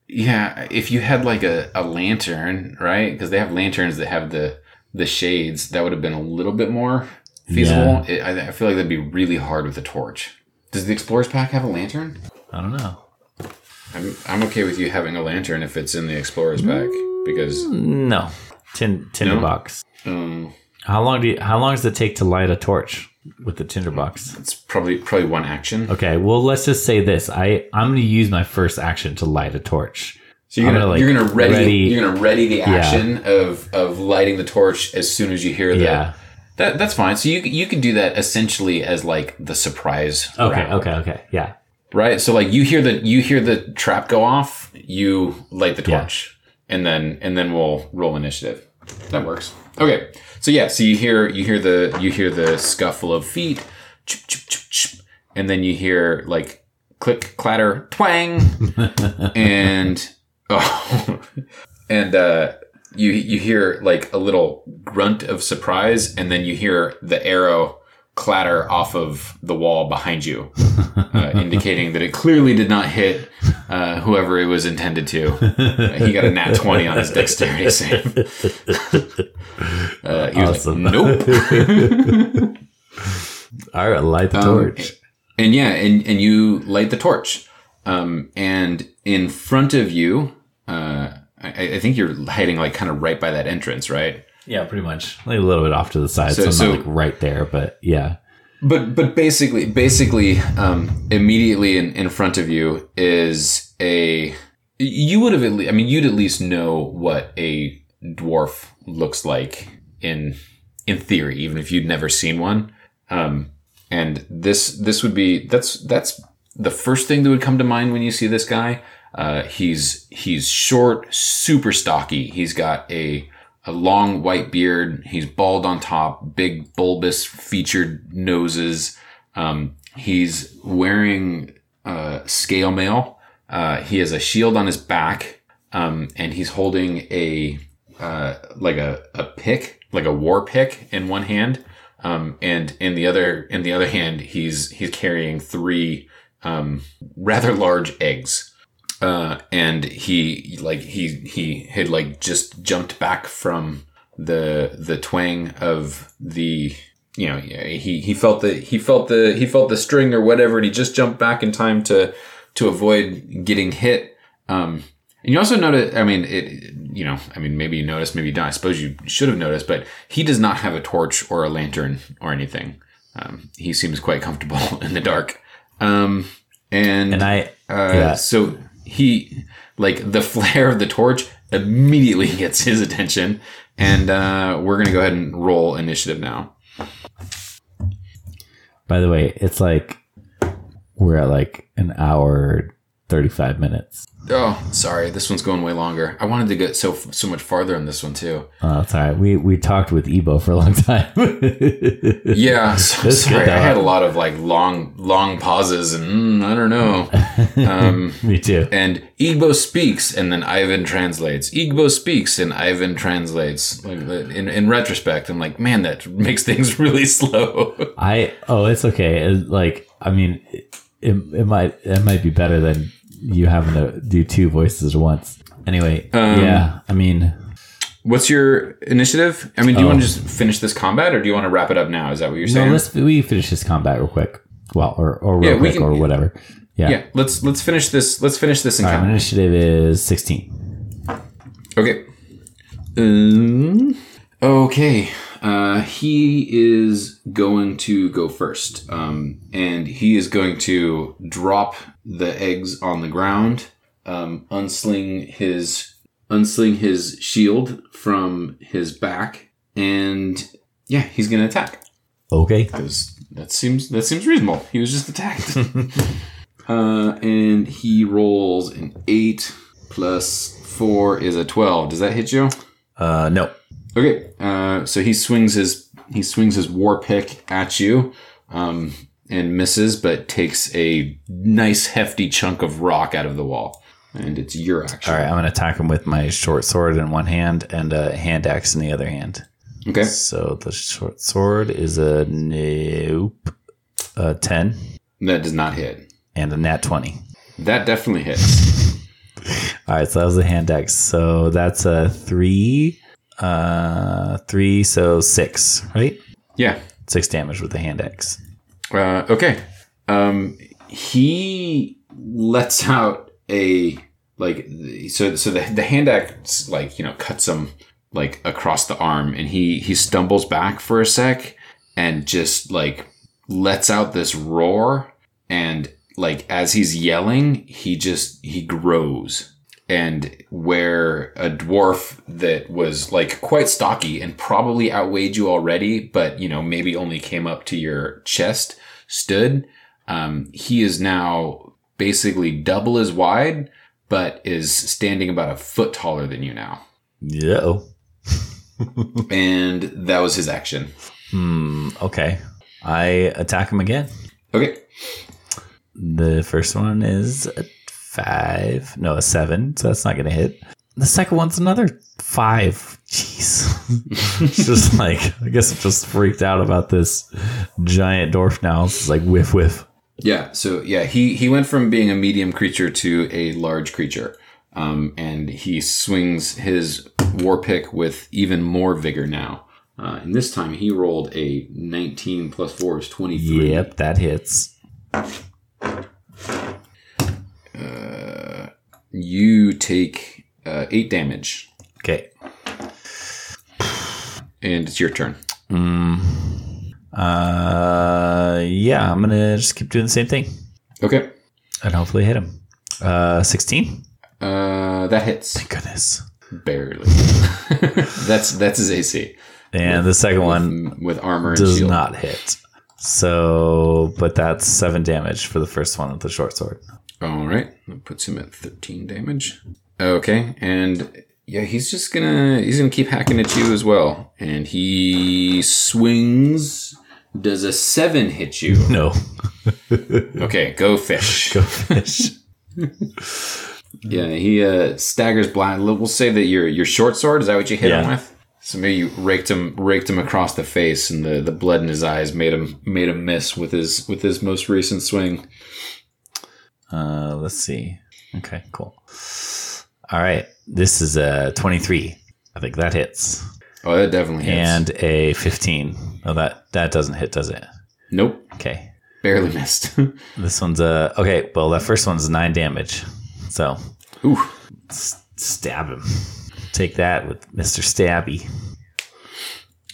Speaker 1: Yeah, if you had like a, a lantern, right? Because they have lanterns that have the the shades, that would have been a little bit more feasible. It, I, I feel like that'd be really hard with a torch. Does the Explorers Pack have a lantern?
Speaker 2: I don't know.
Speaker 1: I'm I'm okay with you having a lantern if it's in the Explorers Pack because mm,
Speaker 2: No, tin tinderbox.
Speaker 1: um,
Speaker 2: How long do you, how long does it take to light a torch with the tinderbox?
Speaker 1: it's probably probably one action.
Speaker 2: Okay, well let's just say this. I I'm going to use my first action to light a torch.
Speaker 1: So you're gonna,
Speaker 2: gonna, like,
Speaker 1: you're gonna ready,
Speaker 2: ready-
Speaker 1: you're gonna ready the action of of lighting the torch as soon as you hear the.
Speaker 2: Yeah.
Speaker 1: That, that's fine. So you you can do that essentially as like the surprise.
Speaker 2: Okay,
Speaker 1: round.
Speaker 2: okay, okay. Yeah.
Speaker 1: right? So like you hear the you hear the trap go off, you light the
Speaker 2: Yeah.
Speaker 1: torch, and then and then we'll roll initiative. That works. Okay. So yeah, so you hear you hear the you hear the scuffle of feet, chip, chip, chip, and then you hear like click, clatter, twang, [LAUGHS] and oh, and uh, you you hear like a little grunt of surprise, and then you hear the arrow clatter off of the wall behind you, uh, [LAUGHS] indicating that it clearly did not hit uh, whoever it was intended to. Uh, he got a nat twenty on his dexterity [LAUGHS] save. Uh, he was
Speaker 2: Awesome.
Speaker 1: like, "Nope." [LAUGHS]
Speaker 2: All right, light the
Speaker 1: Um,
Speaker 2: torch.
Speaker 1: And yeah, and, and you light the torch. Um, and in front of you, uh, I, I think you're hiding like kind of right by that entrance, right?
Speaker 2: Yeah, pretty much. Like a little bit off to the side, so,
Speaker 1: So- so-
Speaker 2: not like right there, but yeah.
Speaker 1: But but basically, basically, um, immediately in, in front of you is a. You would have at least. I mean, you'd at least know what a dwarf looks like in in theory, even if you'd never seen one. Um, and this this would be that's that's the first thing that would come to mind when you see this guy. Uh, he's he's short, super stocky. He's got a a long white beard. He's bald on top, big bulbous featured noses. Um, he's wearing uh, scale mail. Uh, he has a shield on his back, um, and he's holding a uh, like a, a pick, like a war pick in one hand, um, and in the other in the other hand he's he's carrying three um, rather large eggs uh, and he like he he had like just jumped back from the the twang of the you know he he felt the he felt the he felt the string or whatever and he just jumped back in time to to avoid getting hit. Um and you also notice i mean it you know i mean maybe you noticed maybe you don't. I suppose you should have noticed but he does not have a torch or a lantern or anything. Um he seems quite comfortable [LAUGHS] in the dark. Um and
Speaker 2: And I
Speaker 1: uh,
Speaker 2: Yeah.
Speaker 1: So he, like, the [LAUGHS] flare of the torch immediately [LAUGHS] gets his attention, and uh, we're gonna go ahead and roll initiative now.
Speaker 2: by the way, it's like we're at like an hour 35 minutes.
Speaker 1: Oh, sorry. This one's going way longer. I wanted to get so so much farther in this one too.
Speaker 2: Oh, that's all right. We we talked with Igbo for a long time. [LAUGHS]
Speaker 1: Yeah, [LAUGHS] so, sorry. I had a lot of like long long pauses and mm, I don't know. [LAUGHS] Um,
Speaker 2: Me too.
Speaker 1: and Igbo speaks, and then Ivan translates. Igbo speaks, and Ivan translates. Like in in retrospect, I'm like, man, that makes things really slow.
Speaker 2: I oh, it's okay. Like I mean, it, it might it might be better than you having to do two voices at once. Anyway,
Speaker 1: Um,
Speaker 2: yeah. I mean,
Speaker 1: What's your initiative? I mean, do you
Speaker 2: Oh.
Speaker 1: want to just finish this combat, or do you want to wrap it up now? Is that what you're
Speaker 2: no,
Speaker 1: saying?
Speaker 2: let's we finish this combat real quick. Well, or or real
Speaker 1: Yeah,
Speaker 2: quick
Speaker 1: can-
Speaker 2: or whatever. Yeah.
Speaker 1: yeah, let's let's finish this. Let's finish this
Speaker 2: All right, my
Speaker 1: encounter.
Speaker 2: initiative is sixteen.
Speaker 1: Okay. Um, okay. Uh, he is going to go first. Um, and he is going to drop the eggs on the ground, um, unsling his unsling his shield from his back, and yeah, he's gonna attack.
Speaker 2: Okay.
Speaker 1: Because that seems that seems reasonable. He was just attacked. [LAUGHS] uh, and he rolls an eight plus four is a twelve. Does that hit you?
Speaker 2: Uh, no.
Speaker 1: Okay, uh, so he swings his he swings his war pick at you, um, and misses, but takes a nice hefty chunk of rock out of the wall, and it's your action.
Speaker 2: All right, I'm gonna attack him with my short sword in one hand and a hand axe in the other hand.
Speaker 1: Okay,
Speaker 2: So the short sword is a nope, a ten
Speaker 1: that does not hit.
Speaker 2: and a nat twenty.
Speaker 1: That definitely hits. [LAUGHS]
Speaker 2: All right, so that was a hand axe. So that's a three, uh, three, so six, right?
Speaker 1: Yeah.
Speaker 2: Six damage with the hand axe.
Speaker 1: Uh, okay. Um, he lets out a like so so the the hand axe like you know cuts him like across the arm, and he he stumbles back for a sec and just like lets out this roar, and like as he's yelling, he just he grows. And where a dwarf that was like quite stocky and probably outweighed you already, but you know, maybe only came up to your chest, stood, um, he is now basically double as wide, but is standing about a foot taller than you now.
Speaker 2: Yeah. [LAUGHS]
Speaker 1: And that was his action.
Speaker 2: Hmm. Okay. I attack him again.
Speaker 1: Okay.
Speaker 2: The first one is five, no, a seven, so that's not gonna hit. The second one's another five. Jeez. [LAUGHS] Just like I guess I'm just freaked out about this giant dwarf now. It's like whiff whiff.
Speaker 1: Yeah. So yeah, he he went from being a medium creature to a large creature, um, and he swings his war pick with even more vigor now. Uh, and this time he rolled a 19 plus 4 is 23.
Speaker 2: Yep, that hits.
Speaker 1: You take uh, 8 damage,
Speaker 2: Okay.
Speaker 1: and it's your turn.
Speaker 2: Uh yeah, I'm gonna just keep doing the same thing.
Speaker 1: Okay.
Speaker 2: And hopefully hit him. Uh sixteen?
Speaker 1: Uh, that hits.
Speaker 2: Thank goodness.
Speaker 1: Barely. [LAUGHS] that's that's his AC.
Speaker 2: And the second one
Speaker 1: Mm, With armor and
Speaker 2: does not hit. So but that's seven damage for the first one with the short sword.
Speaker 1: All right, that puts him at 13 damage. Okay, and yeah, he's just gonna he's gonna keep hacking at you as well, and he swings. Does a seven hit you? [LAUGHS]
Speaker 2: No.
Speaker 1: Okay, go fish. [LAUGHS]
Speaker 2: Go fish. [LAUGHS]
Speaker 1: Yeah, he uh, staggers blind. We'll say that your your short sword is that what you hit him with? So maybe you raked him raked him across the face, and the, the blood in his eyes made him made him miss with his with his most recent swing.
Speaker 2: Uh let's see. Okay, cool. All right. This is a twenty-three. I think that hits.
Speaker 1: Oh, that definitely hits.
Speaker 2: And a fifteen. Oh that that doesn't hit, does it?
Speaker 1: nope,
Speaker 2: Okay.
Speaker 1: barely missed. [LAUGHS]
Speaker 2: This one's a okay. Well, that first one's nine damage. So
Speaker 1: Ooh.
Speaker 2: s- stab him. Take that with Mister Stabby.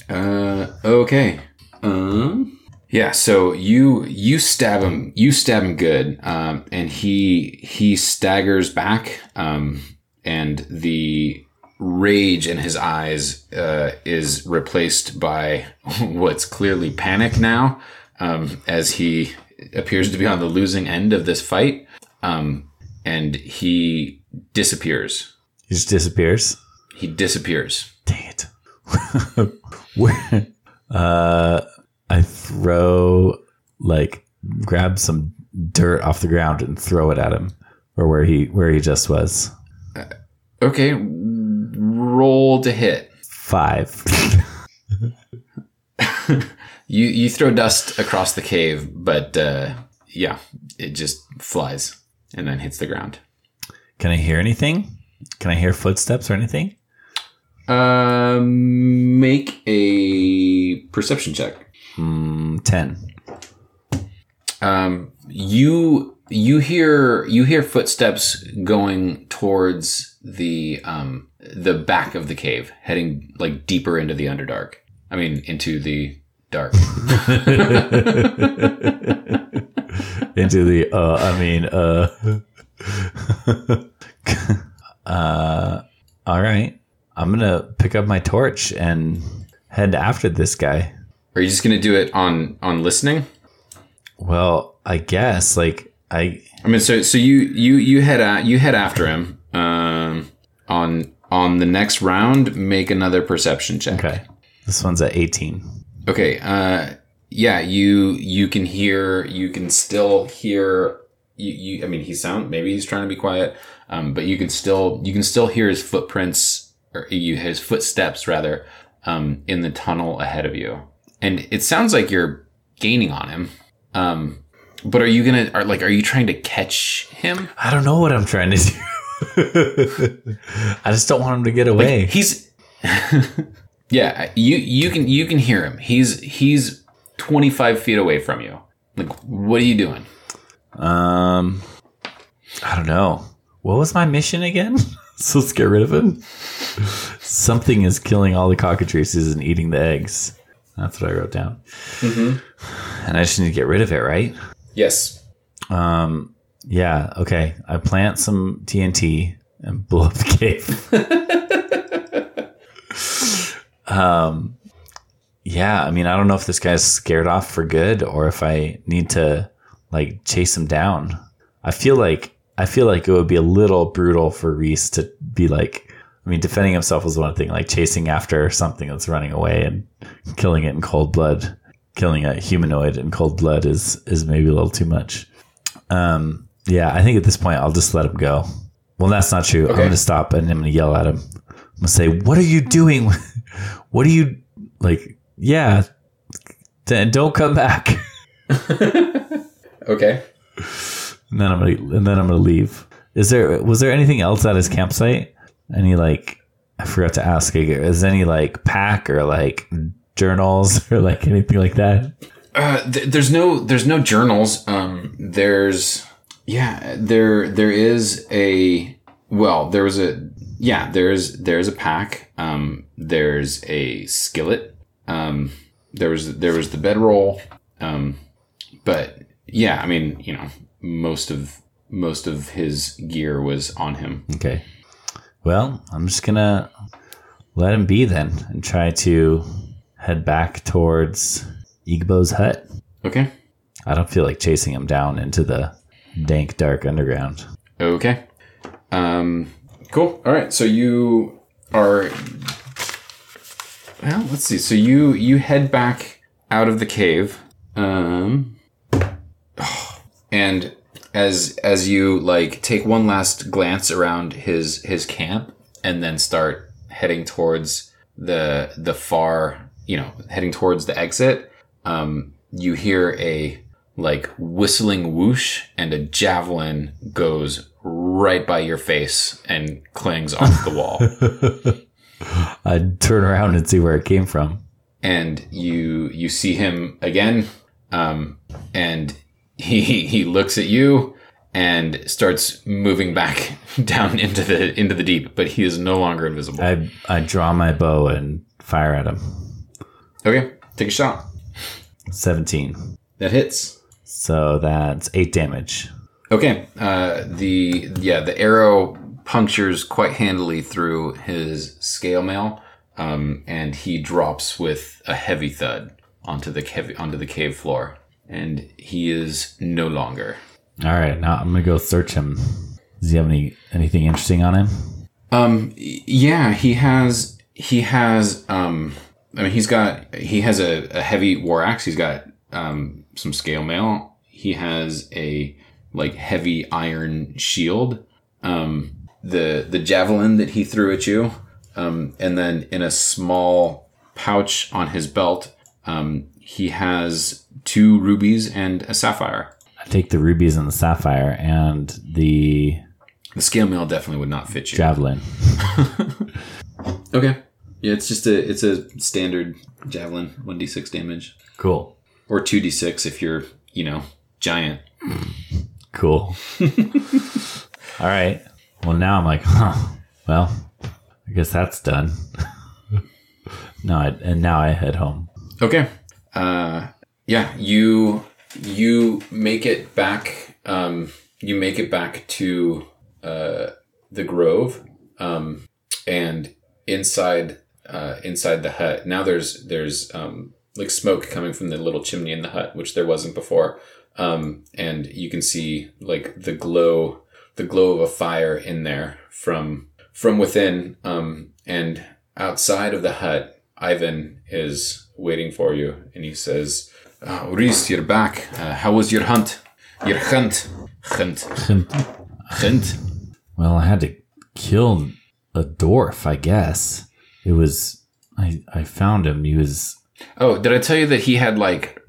Speaker 1: Uh, okay. Um. Yeah. So you you stab him. You stab him good. Um. And he he staggers back. Um. And the rage in his eyes uh, is replaced by [LAUGHS] what's clearly panic now. Um. As he appears to be on the losing end of this fight. Um. and he disappears.
Speaker 2: He just disappears.
Speaker 1: He disappears.
Speaker 2: Dang it. [LAUGHS] Where, uh, I throw, like, grab some dirt off the ground and throw it at him, or where he where he just was.
Speaker 1: Okay, roll to hit.
Speaker 2: Five. [LAUGHS]
Speaker 1: You you throw dust across the cave, but uh, yeah, it just flies and then hits the ground.
Speaker 2: Can I hear anything? Can I hear footsteps or anything?
Speaker 1: Um, make a perception check.
Speaker 2: Mm, Ten.
Speaker 1: Um, you you hear you hear footsteps going towards the um the back of the cave, heading like deeper into the underdark. I mean, into the dark. [LAUGHS]
Speaker 2: Into the. Uh, I mean. Uh. [LAUGHS] uh. All right. I'm gonna pick up my torch and head after this guy.
Speaker 1: Are you just gonna do it on on listening?
Speaker 2: Well, I guess like I
Speaker 1: I mean, so so you you you head at you head after him. Um, on on the next round, make another perception check.
Speaker 2: okay. This one's at 18.
Speaker 1: Okay. Uh, yeah. You you can hear. You can still hear. You, you I mean, he sound. Maybe he's trying to be quiet. Um, but you can still you can still hear his footprints or you his footsteps rather. Um, in the tunnel ahead of you, and it sounds like you're gaining on him. Um, but are you gonna are like are you trying to catch him?
Speaker 2: I don't know what I'm trying to do. [LAUGHS] I just don't want him to get away.
Speaker 1: He's [LAUGHS] yeah. You you can you can hear him. He's he's twenty five feet away from you. Like what are you doing?
Speaker 2: um, I don't know. What was my mission again? so [LAUGHS] let's get rid of him. Something is killing all the cockatrices and eating the eggs. That's what I wrote down. And I just need to get rid of it, right?
Speaker 1: Yes.
Speaker 2: Um, yeah. Okay. I plant some TNT and [LAUGHS] blow up the cave. [LAUGHS] um, yeah. I mean, I don't know if this guy's scared off for good or if I need to like chase him down. I feel like I feel like it would be a little brutal for Reese to be like. I mean, defending himself was one thing. Like chasing after something that's running away and killing it in cold blood, killing a humanoid in cold blood is is maybe a little too much. Um, yeah, I think at this point I'll just let him go. Well, that's not true. I'm going to stop and I'm going to yell at him. I'm going to say, "What are you doing? [LAUGHS] what are you like? Yeah, d- don't come back." [LAUGHS]
Speaker 1: Okay.
Speaker 2: and then I'm going to and then I'm going to leave. Is there was there anything else at his campsite? Any like I forgot to ask. Is there any like pack or like journals [LAUGHS] or like anything like that?
Speaker 1: Uh, th- there's no there's no journals. Um, there's yeah there there is a well there was a yeah there's there's a pack. Um, there's a skillet. Um, there was there was the bedroll. Um, but yeah, I mean you know most of most of his gear was on him.
Speaker 2: Okay. Well, I'm just gonna let him be then and try to head back towards Igbo's hut.
Speaker 1: Okay.
Speaker 2: I don't feel like chasing him down into the dank, dark underground.
Speaker 1: Okay. Um, cool. All right. So you are. Well, let's see. So you you head back out of the cave. Um, [SIGHS] and as as you like take one last glance around his his camp and then start heading towards the the far you know heading towards the exit um you hear a like whistling whoosh and a javelin goes right by your face and clings off the wall [LAUGHS]
Speaker 2: I'd turn around and see where it came from.
Speaker 1: and you you see him again um and he he looks at you and starts moving back [LAUGHS] down into the into the deep but he is no longer invisible
Speaker 2: I I draw my bow and fire at him.
Speaker 1: okay take a shot
Speaker 2: 17.
Speaker 1: that hits
Speaker 2: So that's eight damage.
Speaker 1: Okay. Uh, the yeah, the arrow punctures quite handily through his scale mail, um, and he drops with a heavy thud onto the cave onto the cave floor, and he is no longer.
Speaker 2: All right, now I'm gonna go search him. Does he have any anything interesting on him?
Speaker 1: Um, yeah, he has. He has. Um, I mean, he's got. He has a, a heavy war axe. He's got um some scale mail. He has a like heavy iron shield. Um, the the javelin that he threw at you. Um, and then in a small pouch on his belt, um, he has two rubies and a sapphire.
Speaker 2: I take the rubies and the sapphire and the
Speaker 1: The scale mail definitely would not fit you.
Speaker 2: javelin. [LAUGHS]
Speaker 1: Okay. Yeah, it's just a it's a standard javelin, one d six damage,
Speaker 2: Cool.
Speaker 1: or two d six if you're you know giant.
Speaker 2: Cool. [LAUGHS] All right. Well, now I'm like, huh. Well, I guess that's done. [LAUGHS] no, I, and now I head home.
Speaker 1: Okay. Uh, yeah, you you make it back. Um, you make it back to uh, the grove, um, and inside uh, inside the hut. Now there's there's um, like smoke coming from the little chimney in the hut, which there wasn't before. Um, and you can see like the glow the glow of a fire in there from from within. Um, and outside of the hut, Ivan is waiting for you, and he says, uh, "Reese, you're back. Uh, how was your hunt? Your hunt, hunt, hunt."
Speaker 2: Well, I had to kill a dwarf, I guess. It was I I found him. He was
Speaker 1: Oh, did I tell you that he had like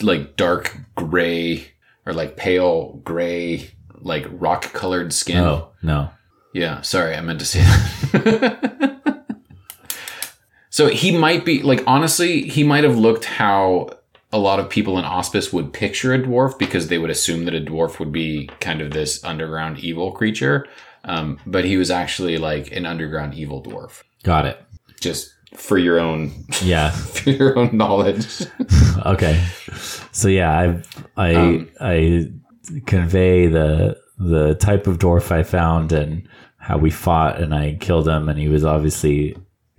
Speaker 1: like dark gray or like pale gray, like rock colored skin?
Speaker 2: Oh, no.
Speaker 1: Yeah, sorry, I meant to say that. [LAUGHS] so he might be like honestly, he might have looked how a lot of people in Auspice would picture a dwarf because they would assume that a dwarf would be kind of this underground evil creature. Um, but he was actually like an underground evil dwarf.
Speaker 2: Got it.
Speaker 1: Just for your own
Speaker 2: Yeah. [LAUGHS]
Speaker 1: for your own knowledge. [LAUGHS]
Speaker 2: Okay. So yeah, I I
Speaker 1: Um,
Speaker 2: I convey the the type of dwarf I found and how we fought and I killed him and he was obviously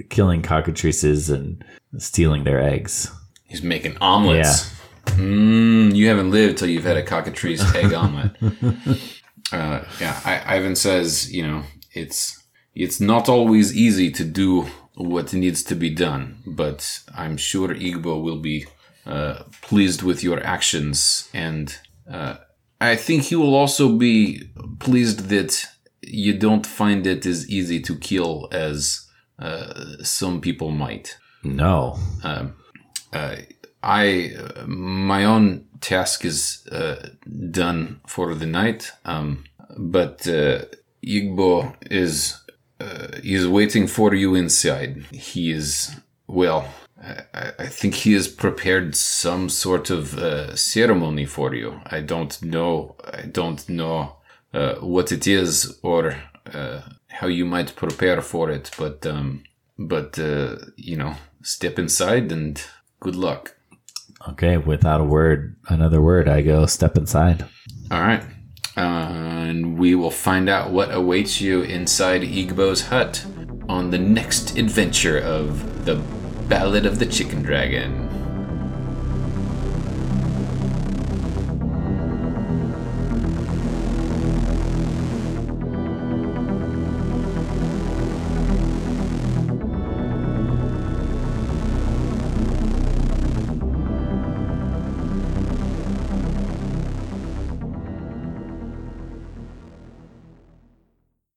Speaker 2: killing cockatrices and stealing their eggs.
Speaker 1: He's making omelets. Mm, you haven't lived till you've had a cockatrice egg omelet. [LAUGHS] Uh, yeah, I, Ivan says, you know, it's it's not always easy to do what needs to be done, but I'm sure Igbo will be uh, pleased with your actions, and uh, I think he will also be pleased that you don't find it as easy to kill as uh, some people might.
Speaker 2: No.
Speaker 1: Um, uh, I uh, my own task is uh, done for the night, um, but uh, Igbo is uh, is waiting for you inside. He is well. I, I think he has prepared some sort of uh, ceremony for you. I don't know. I don't know uh, what it is or uh, how you might prepare for it, but um, but uh, you know, step inside and good luck.
Speaker 2: Okay, without a word, another word, I go step inside.
Speaker 1: All right. Uh, and we will find out what awaits you inside Igbo's hut on the next adventure of the Ballad of the Chicken Dragon.